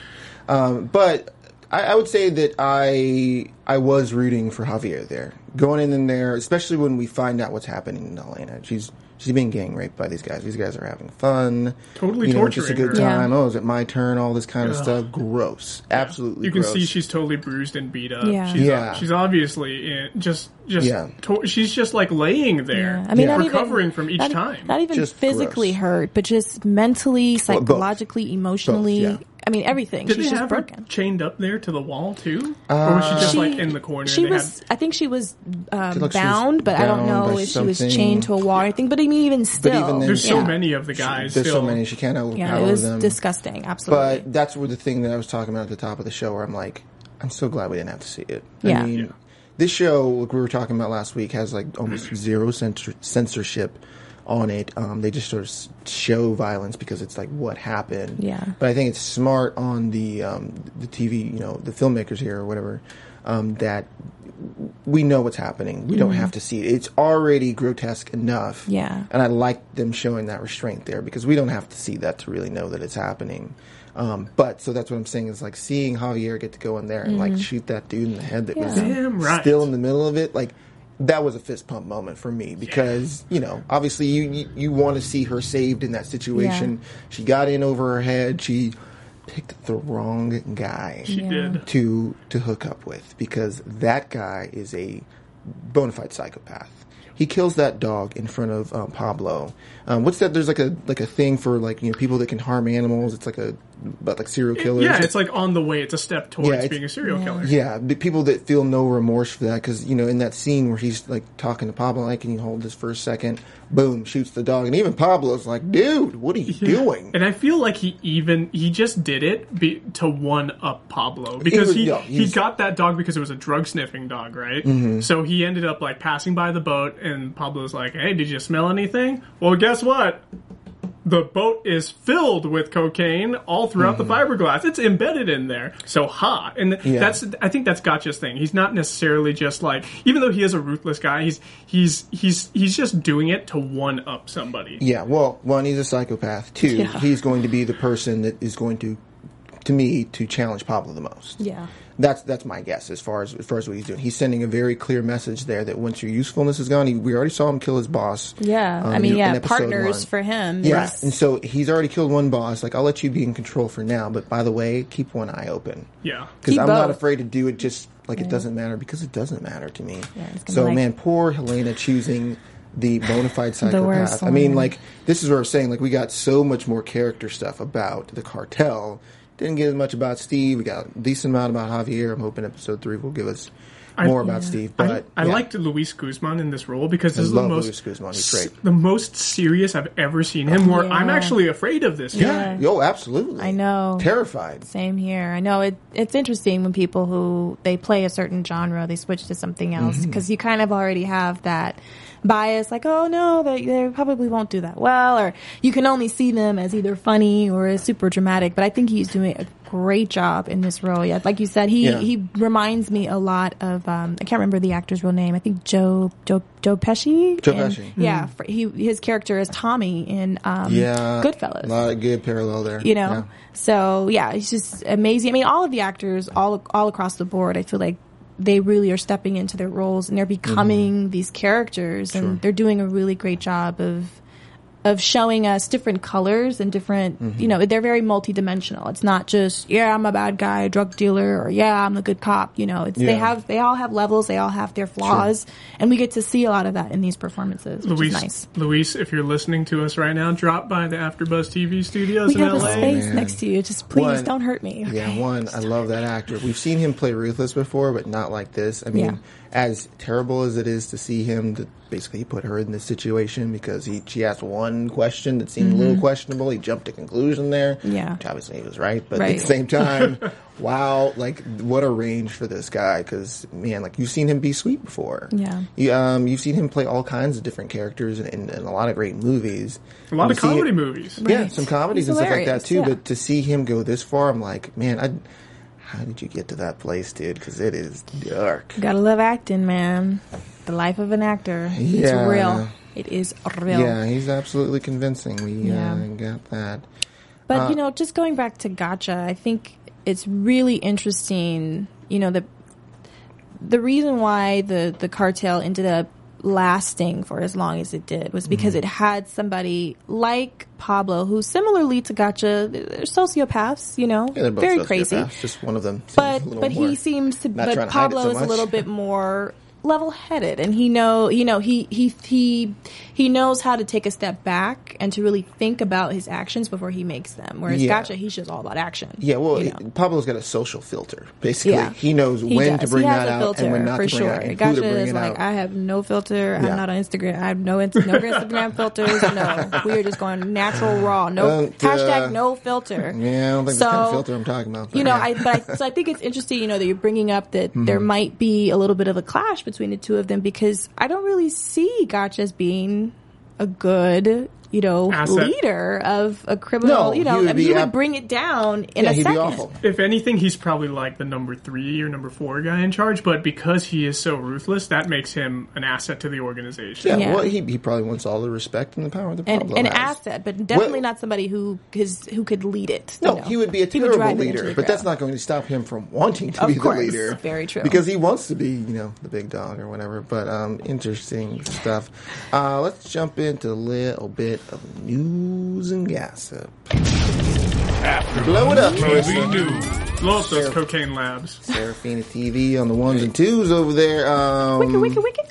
Um, but I, I, would say that I I was rooting for Javier there, going in, in there, especially when we find out what's happening in Elena. She's she's being gang raped by these guys. These guys are having fun, totally you know, torturing just a good time. Yeah. Oh, is it my turn? All this kind of stuff. Gross, yeah. absolutely. You can gross. see she's totally bruised and beat up. Yeah, she's, yeah. Uh, she's obviously in, just just yeah. To- she's just like laying there. Yeah. I mean, yeah. recovering even, from each not, time. Not even just physically gross. hurt, but just mentally, psychologically, Both. emotionally. Both, I mean, everything. Did She's they just have broken. her chained up there to the wall too, uh, or was she just she, like in the corner? She was. Had... I think she was um, like bound, she was but I don't know if something. she was chained to a wall or anything. But I mean, even still, even then, there's yeah. so many of the guys. There's still. so many she can't overpower yeah, it was them. disgusting. Absolutely. But that's where the thing that I was talking about at the top of the show, where I'm like, I'm so glad we didn't have to see it. Yeah. I mean, Yeah. this show, like we were talking about last week, has like almost zero censor- censorship on it. Um, they just sort of show violence because it's like what happened. Yeah. But I think it's smart on the um, the TV, you know, the filmmakers here or whatever, um, that we know what's happening. We don't have to see it. It's already grotesque enough. Mm-hmm. Yeah. And I like them showing that restraint there because we don't have to see that to really know that it's happening. Um, but so that's what I'm saying is like seeing Javier get to go in there and like shoot that dude in the head that was Mm-hmm. Right. still in the middle of it. Like that was a fist pump moment for me because you know obviously you you, you want to see her saved in that situation. She got in over her head. She picked the wrong guy She did. to to hook up with because that guy is a bona fide psychopath. He kills that dog in front of um, Pablo. Um, what's that? There's like a like a thing for like you know people that can harm animals. It's like a about like serial killers. Yeah, it's like on the way. It's a step towards Yeah, being a serial killer. Yeah, the people that feel no remorse for that because you know in that scene where he's like talking to Pablo, like, can you hold this for a second? Boom, shoots the dog, and even Pablo's like, dude, what are you doing? And I feel like he even he just did it be, to one up Pablo because was- he yeah, he got that dog because it was a drug sniffing dog, right? Mm-hmm. So he ended up like passing by the boat, and Pablo's like, "Hey, did you smell anything?" Well, guess what? The boat is filled with cocaine all throughout the fiberglass. It's embedded in there. So ha. And Mm-hmm. Yeah. that's I think that's Gacha's thing. He's not necessarily just like even though he is a ruthless guy, he's he's he's he's just doing it to one up somebody. Yeah, well, one, he's a psychopath. Two, Yeah. he's going to be the person that is going to, to me, to challenge Pablo the most. Yeah. That's that's my guess as far as as far as what he's doing. He's sending a very clear message there that once your usefulness is gone, he, we already saw him kill his boss. Yeah. um, I mean, in- yeah, in episode partners one. for him. Yeah, is- and so he's already killed one boss. Like I'll let you be in control for now, but by the way, keep one eye open Yeah. because I'm not afraid to do it. Just like it doesn't matter because it doesn't matter to me. Yeah, it's so be like- man, poor Helena choosing the bona fide *laughs* psychopath. I mean, like this is what I'm saying. Like we got so much more character stuff about the cartel. Didn't get as much about Steve. We got a decent amount about Javier. I'm hoping episode three will give us I- more about yeah. Steve. But I yeah. liked Luis Guzman in this role because I this is love the most Luis Guzman. He's great. the most serious I've ever seen him. Where I'm actually afraid of this guy. Yeah. Oh, absolutely. I know. Terrified. Same here. I know it. It's interesting when people who they play a certain genre, they switch to something else Mm-hmm. because you kind of already have that bias. Like, oh no, they, they probably won't do that well, or you can only see them as either funny or as super dramatic. But I think he's doing a great job in this role. Yeah, like you said, he Yeah. he reminds me a lot of um, I can't remember the actor's real name. I think Joe Joe Joe Pesci. Joe And- Pesci. Yeah, for, he his character is Tommy in um, Yeah. Goodfellas A lot of good parallel there. you know. Yeah. So yeah, it's just amazing. I mean, all of the actors, all all across the board, I feel like they really are stepping into their roles and they're becoming these characters, and Mm-hmm. Sure. they're doing a really great job of of showing us different colors and different, Mm-hmm. you know, they're very multidimensional. It's not just, yeah, I'm a bad guy, drug dealer, or yeah, I'm a good cop. You know, it's, they have, they all have levels, they all have their flaws, and we get to see a lot of that in these performances, which Luis, is nice. Luis, if you're listening to us right now, drop by the AfterBuzz TV studios We in have a space man. next to you. Just please One- don't hurt me. Yeah, one, I love that actor. We've seen him play Ruthless before, but not like this. I mean, Yeah. As terrible as it is to see him, to basically put her in this situation because he she asked one question that seemed a little questionable. He jumped to conclusion there. Mm-hmm. Yeah. which obviously he was right, but at the same time, *laughs* wow, like what a range for this guy. Because man, like you've seen him be sweet before. Yeah. you, um, you've seen him play all kinds of different characters in, in, in a lot of great movies. A lot And of comedy it- movies. yeah, Right. some comedies He's and stuff like that too. yeah. But to see him go this far, I'm like, man, I, how did you get to that place, dude? Because it is dark. Gotta love acting, man. The life of an actor. Yeah. It's real. It is real. Yeah, he's absolutely convincing. We Yeah. uh, got that. But Uh, you know, just going back to Gacha, I think it's really interesting. You know, the the reason why the the cartel ended up lasting for as long as it did was because Mm-hmm. it had somebody like Pablo, who similarly to Gacha, they're sociopaths. You know, Yeah, very crazy. Just one of them. But but he seems to. But to Pablo so is a little bit more level headed and he know you know he he he he knows how to take a step back and to really think about his actions before he makes them whereas Yeah. Gacha he's just all about action Yeah, well, you know? Pablo's got a social filter. Basically, Yeah. he knows He when to bring he has that a out filter and when not for to bring sure. out, Gacha is like out. I have no filter. Yeah. I'm not on Instagram. I have no no *laughs* Instagram filters. No, we are just going natural raw. No uh, hashtag no filter. yeah, I don't think so, the kind of filter I'm talking about. but You know. I but I, so I think it's interesting. You know that you're bringing up that Mm-hmm. there might be a little bit of a clash between the two of them because I don't really see Gacha as being a good. You know, Asset. leader of a criminal. No, you know, he would I mean, he would ab- bring it down in yeah, a he'd second. be awful. If anything, he's probably like the number three or number four guy in charge, but because he is so ruthless, that makes him an asset to the organization. Yeah, Yeah. well, he, he probably wants all the respect and the power that an, Pablo an has. asset, but definitely Well- not somebody who his, who could lead it. No, know. he would be a terrible drive leader, the but that's not going to stop him from wanting to Of be course. the leader. Very true. Because he wants to be, you know, the big dog or whatever. But um, interesting stuff. Uh, let's jump into a little bit of news and gossip. After Blow it up, Marissa. Blow up those cocaine labs. Serafina TV on the ones and twos over there. Um, Wicked, wicked, wicked.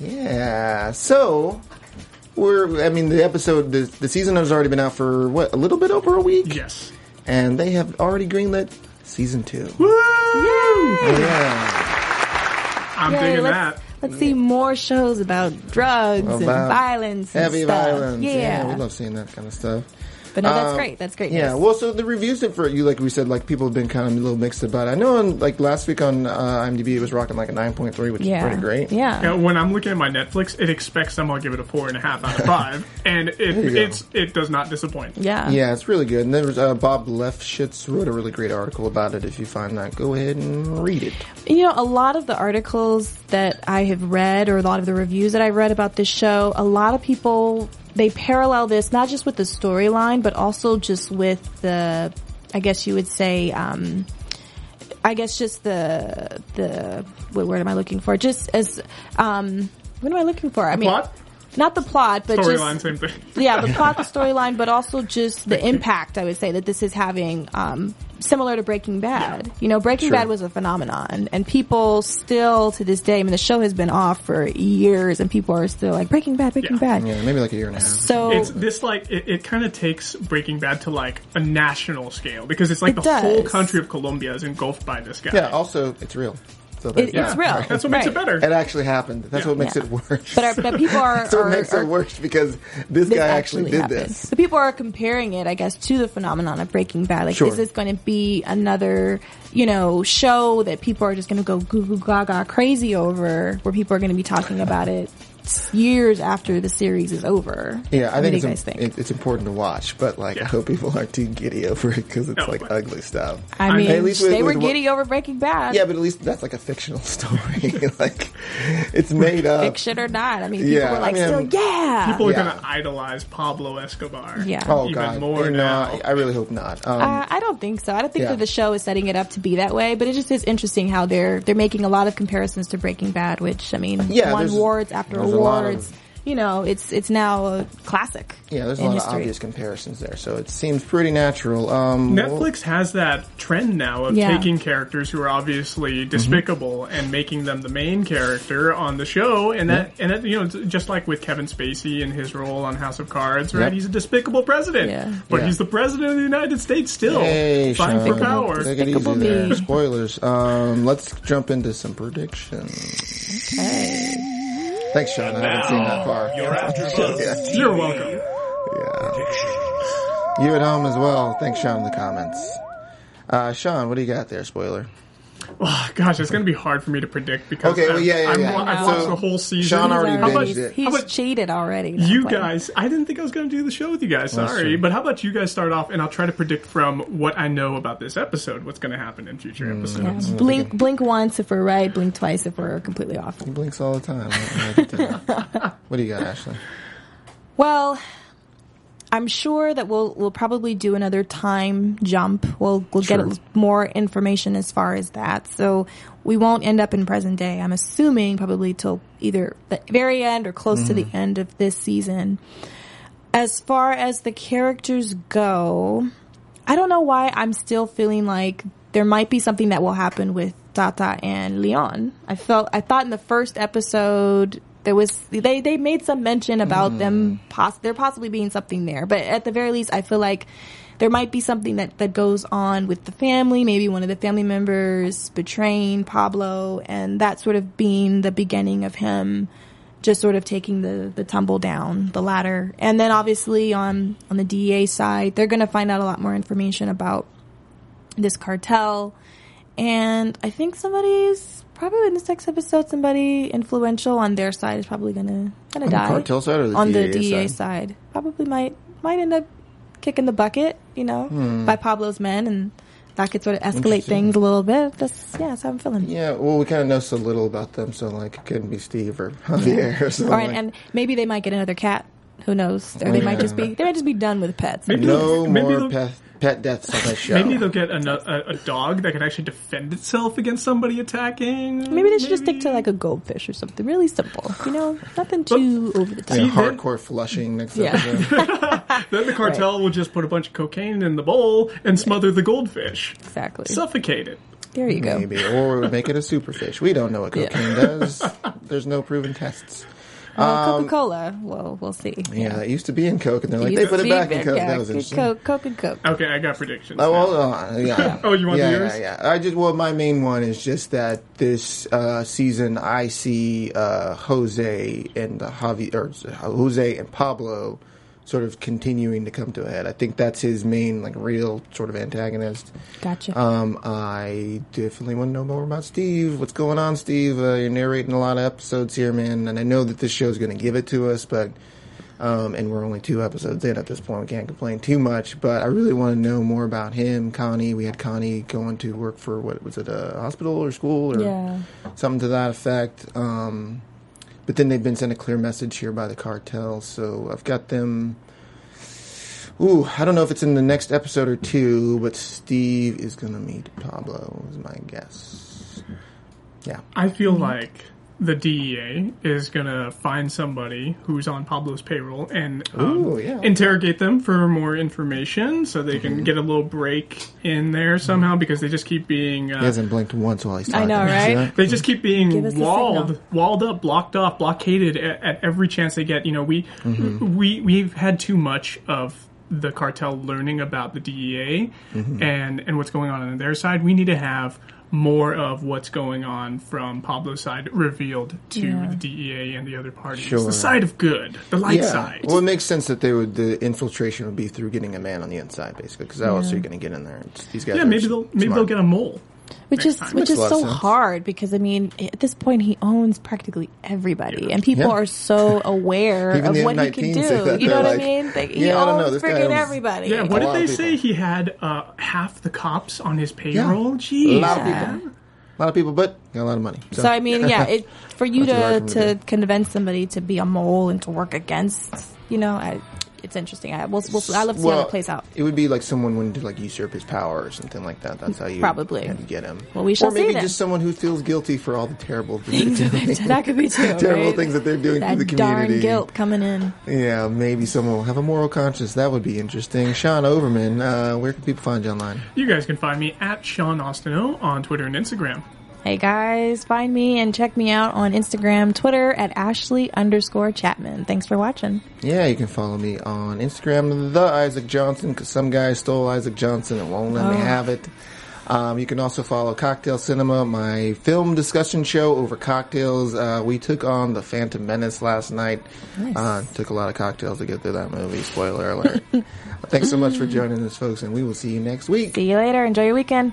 Yeah. So we're. I mean, the episode, the, the season has already been out for what a little bit over a week, Yes. and they have already greenlit season two. Woo! Yeah. I'm Yay, digging let's, that. Let's see more shows about drugs and About violence and Heavy stuff. violence. Yeah. Yeah. we love seeing that kind of stuff. But no, that's Um, great. That's great. Yeah, news. well, so the reviews that for you, like we said, like people have been kind of a little mixed about it. I know, on, like last week on uh, IMDb, it was rocking like a nine point three, which yeah. is pretty great. Yeah. You know, when I'm looking at my Netflix, it expects I'm gonna give it a four and a half out of five, *laughs* and it it's it does not disappoint. Yeah. Yeah, it's really good. And there was uh, Bob Lefsetz wrote a really great article about it. If you find that, go ahead and read it. You know, a lot of the articles that I have read or a lot of the reviews that I've read about this show, a lot of people, they parallel this not just with the storyline, but also just with the, I guess you would say, um, I guess just the, the, what word am I looking for? Just as, um, what am I looking for? I mean, Plot, not the plot, but storyline, just, same thing. *laughs* yeah, the plot, the *laughs* storyline, but also just the impact. I would say that this is having, um, similar to Breaking Bad. You know, Breaking Sure. Bad was a phenomenon, and people still to this day. I mean, the show has been off for years, and people are still like Breaking Bad, Breaking Yeah. Bad. Yeah, maybe like a year and a half. So It's this like it, it kind of takes Breaking Bad to like a national scale because it's like It the whole country of Colombia is engulfed by this guy. yeah, also it's real. So it, that's, it's Yeah. real. That's what makes it better. It actually happened. That's Yeah. what makes Yeah. it worse. But, are, but people are, *laughs* That's what are, makes are- it worse because this, this guy actually, did happened. this. But people are comparing it, I guess, to the phenomenon of Breaking Bad. Like, Sure. is this going to be another, you know, show that people are just going to go goo goo gaga crazy over, where people are going to be talking about it years after the series is over? Yeah, I What think do it's, you guys im- think? it- it's important to watch, but like I hope people aren't too giddy over it because it's No, like but- ugly stuff. I mean, At least with- they were with giddy over Breaking Bad. Yeah, but at least that's like a fictional *laughs* story. *laughs* like it's made up. Fiction or not. I mean, people Yeah, were like, I mean, still, yeah. People are Yeah. gonna idolize Pablo Escobar. Yeah. Oh even god, more now. I, I really hope not. Um, Uh, I don't think so. I don't think Yeah. that the show is setting it up to be that way, but it just is interesting how they're they're making a lot of comparisons to Breaking Bad, which I mean, Yeah, won there's- awards after there's a lot of- you know, it's it's now a classic. Yeah, there's a in lot history. of obvious comparisons there, so it seems pretty natural. Um, well- Netflix has that trend now of Yeah. taking characters who are obviously despicable and making them the main character on the show, and that and that you know just like with Kevin Spacey and his role on House of Cards, right? Yep. He's a despicable president, Yeah. but Yeah. he's the president of the United States still, Hey, fighting Sean. for power. Take it easy there. Spoilers. Um, let's jump into some predictions. Okay. Thanks, Sean. I haven't seen that far. You're after *laughs* Buzz. You're welcome. Yeah. You at home as well. Thanks, Sean, in the comments. Uh, Sean, what do you got there? Spoiler. Oh, gosh, it's going to be hard for me to predict because Okay, well, I've, yeah, yeah, I've, yeah. I've So, the whole season. Sean already How about binged it. He's How about- cheated already. You but- guys, I didn't think I was going to do the show with you guys. Sorry, but how about you guys start off, and I'll try to predict from what I know about this episode what's going to happen in future Mm. episodes. Blink, blink once if we're right. Blink twice if we're completely off. He blinks all the time. I like it there. what do you got, Ashley? *laughs* Well, I'm sure that we'll we'll probably do another time jump. We'll we'll Sure. get more information as far as that. So we won't end up in present day. I'm assuming probably till either the very end or close to the mm-hmm. end of this season. As far as the characters go, I don't know why I'm still feeling like there might be something that will happen with Tata and Leon. I felt I thought in the first episode there was they they made some mention about them mm. poss- there possibly being something there, but at the very least I feel like there might be something that that goes on with the family, maybe one of the family members betraying Pablo and that sort of being the beginning of him just sort of taking the the tumble down the ladder. And then obviously on on the DEA side, they're going to find out a lot more information about this cartel. And I think somebody's probably in this next episode, somebody influential on their side is probably gonna gonna On the die. cartel side or the on DEA the DEA side? side? Probably might might end up kicking the bucket, you know, Hmm. by Pablo's men, and that could sort of escalate things a little bit. That's yeah, that's how I'm feeling. Yeah, well, we kind of know so little about them, so like it couldn't be Steve or *laughs* Javier or something. All right, like- and maybe they might get another cat. Who knows? Or they might just be they might just be done with pets. Maybe no they'll- maybe more pet, pet deaths on that show. Maybe they'll get a, a, a dog that can actually defend itself against somebody attacking. Maybe they should just stick to like a goldfish or something really simple. You know, nothing too over the top. yeah, See, then- hardcore flushing next Yeah. episode. *laughs* *laughs* Then the cartel will just put a bunch of cocaine in the bowl and smother the goldfish, Exactly. suffocate it. there you go. Maybe, or make it a superfish. We don't know what Yeah. cocaine does. There's no proven tests. Well, Coca Cola. Well, we'll see. Um, Yeah, that used to be in Coke, and they're like, they put it back in Coke. yeah, that was interesting. Coke, Coke, and Coke. Okay, I got predictions. Oh, now. hold on. Yeah. *laughs* Oh, you want yeah, yours? Yeah, yeah. I just well, my main one is just that this uh, season I see uh, Jose and Javi or Jose and Pablo sort of continuing to come to a head. I think that's his main like real sort of antagonist. Gacha. Um, I definitely want to know more about Steve. What's going on, Steve? Uh, you're narrating a lot of episodes here, man, and I know that this show's going to give it to us, but um, and we're only two episodes in at this point. We can't complain too much, but I really want to know more about him. Connie, we had Connie going to work for what was it, a hospital or school or Yeah. something to that effect. Um, but then they've been sent a clear message here by the cartel, so I've got them. Ooh, I don't know if it's in the next episode or two, but Steve is gonna meet Pablo. Is my guess. Yeah, I feel like the DEA is gonna find somebody who's on Pablo's payroll and um, Ooh, yeah. interrogate them for more information, so they can get a little break in there somehow because they just keep being he uh, hasn't blinked once while he's talking. I know, right? they just keep being walled, walled up, blocked off, blockaded at, at every chance they get. You know, we we we've had too much of the cartel learning about the DEA and and what's going on on their side. We need to have more of what's going on from Pablo's side revealed to Yeah. the DEA and the other parties. Sure. The side of good, the light Yeah. side. Well, it makes sense that they would. The infiltration would be through getting a man on the inside, basically, because how else are you going to get in there? It's, these guys. yeah, maybe they'll maybe smart. they'll get a mole. Which is time. which is so sense. hard because I mean at this point he owns practically everybody and people Yeah. are so *laughs* aware of what he can do. You know what like, I mean? Like, he "Yeah, I owns freaking everybody. Yeah, what did they say? He had uh, half the cops on his payroll. Jeez, A lot of people. A lot of people, but got a lot of money. So, So I mean, yeah, it for *laughs* you Not too hard to to to convince somebody to be a mole and to work against, you know, I, it's interesting. I we'll, we'll I love to see how it plays out. It would be like someone wanting to like usurp his power or something like that. That's how you Probably. how you get him. Well, we shall Or maybe see just someone who feels guilty for all the terrible *laughs* things, that could be too. *laughs* terrible right? things that they're doing That to the community. darn guilt coming in. Yeah, maybe someone will have a moral conscience. That would be interesting. Sean Overman, uh, where can people find you online? You guys can find me at Sean Austino on Twitter and Instagram. Hey guys, find me and check me out on Instagram, Twitter at Ashley underscore Chatman. Thanks for watching. Yeah, you can follow me on Instagram, the Isaac Johnson, because some guy stole Isaac Johnson and won't let me Oh. have it. Um, you can also follow Cocktail Cinema, my film discussion show over cocktails. Uh, we took on the Phantom Menace last night. Uh, took a lot of cocktails to get through that movie. Spoiler alert. *laughs* Thanks so much for joining us, folks, and we will see you next week. See you later. Enjoy your weekend.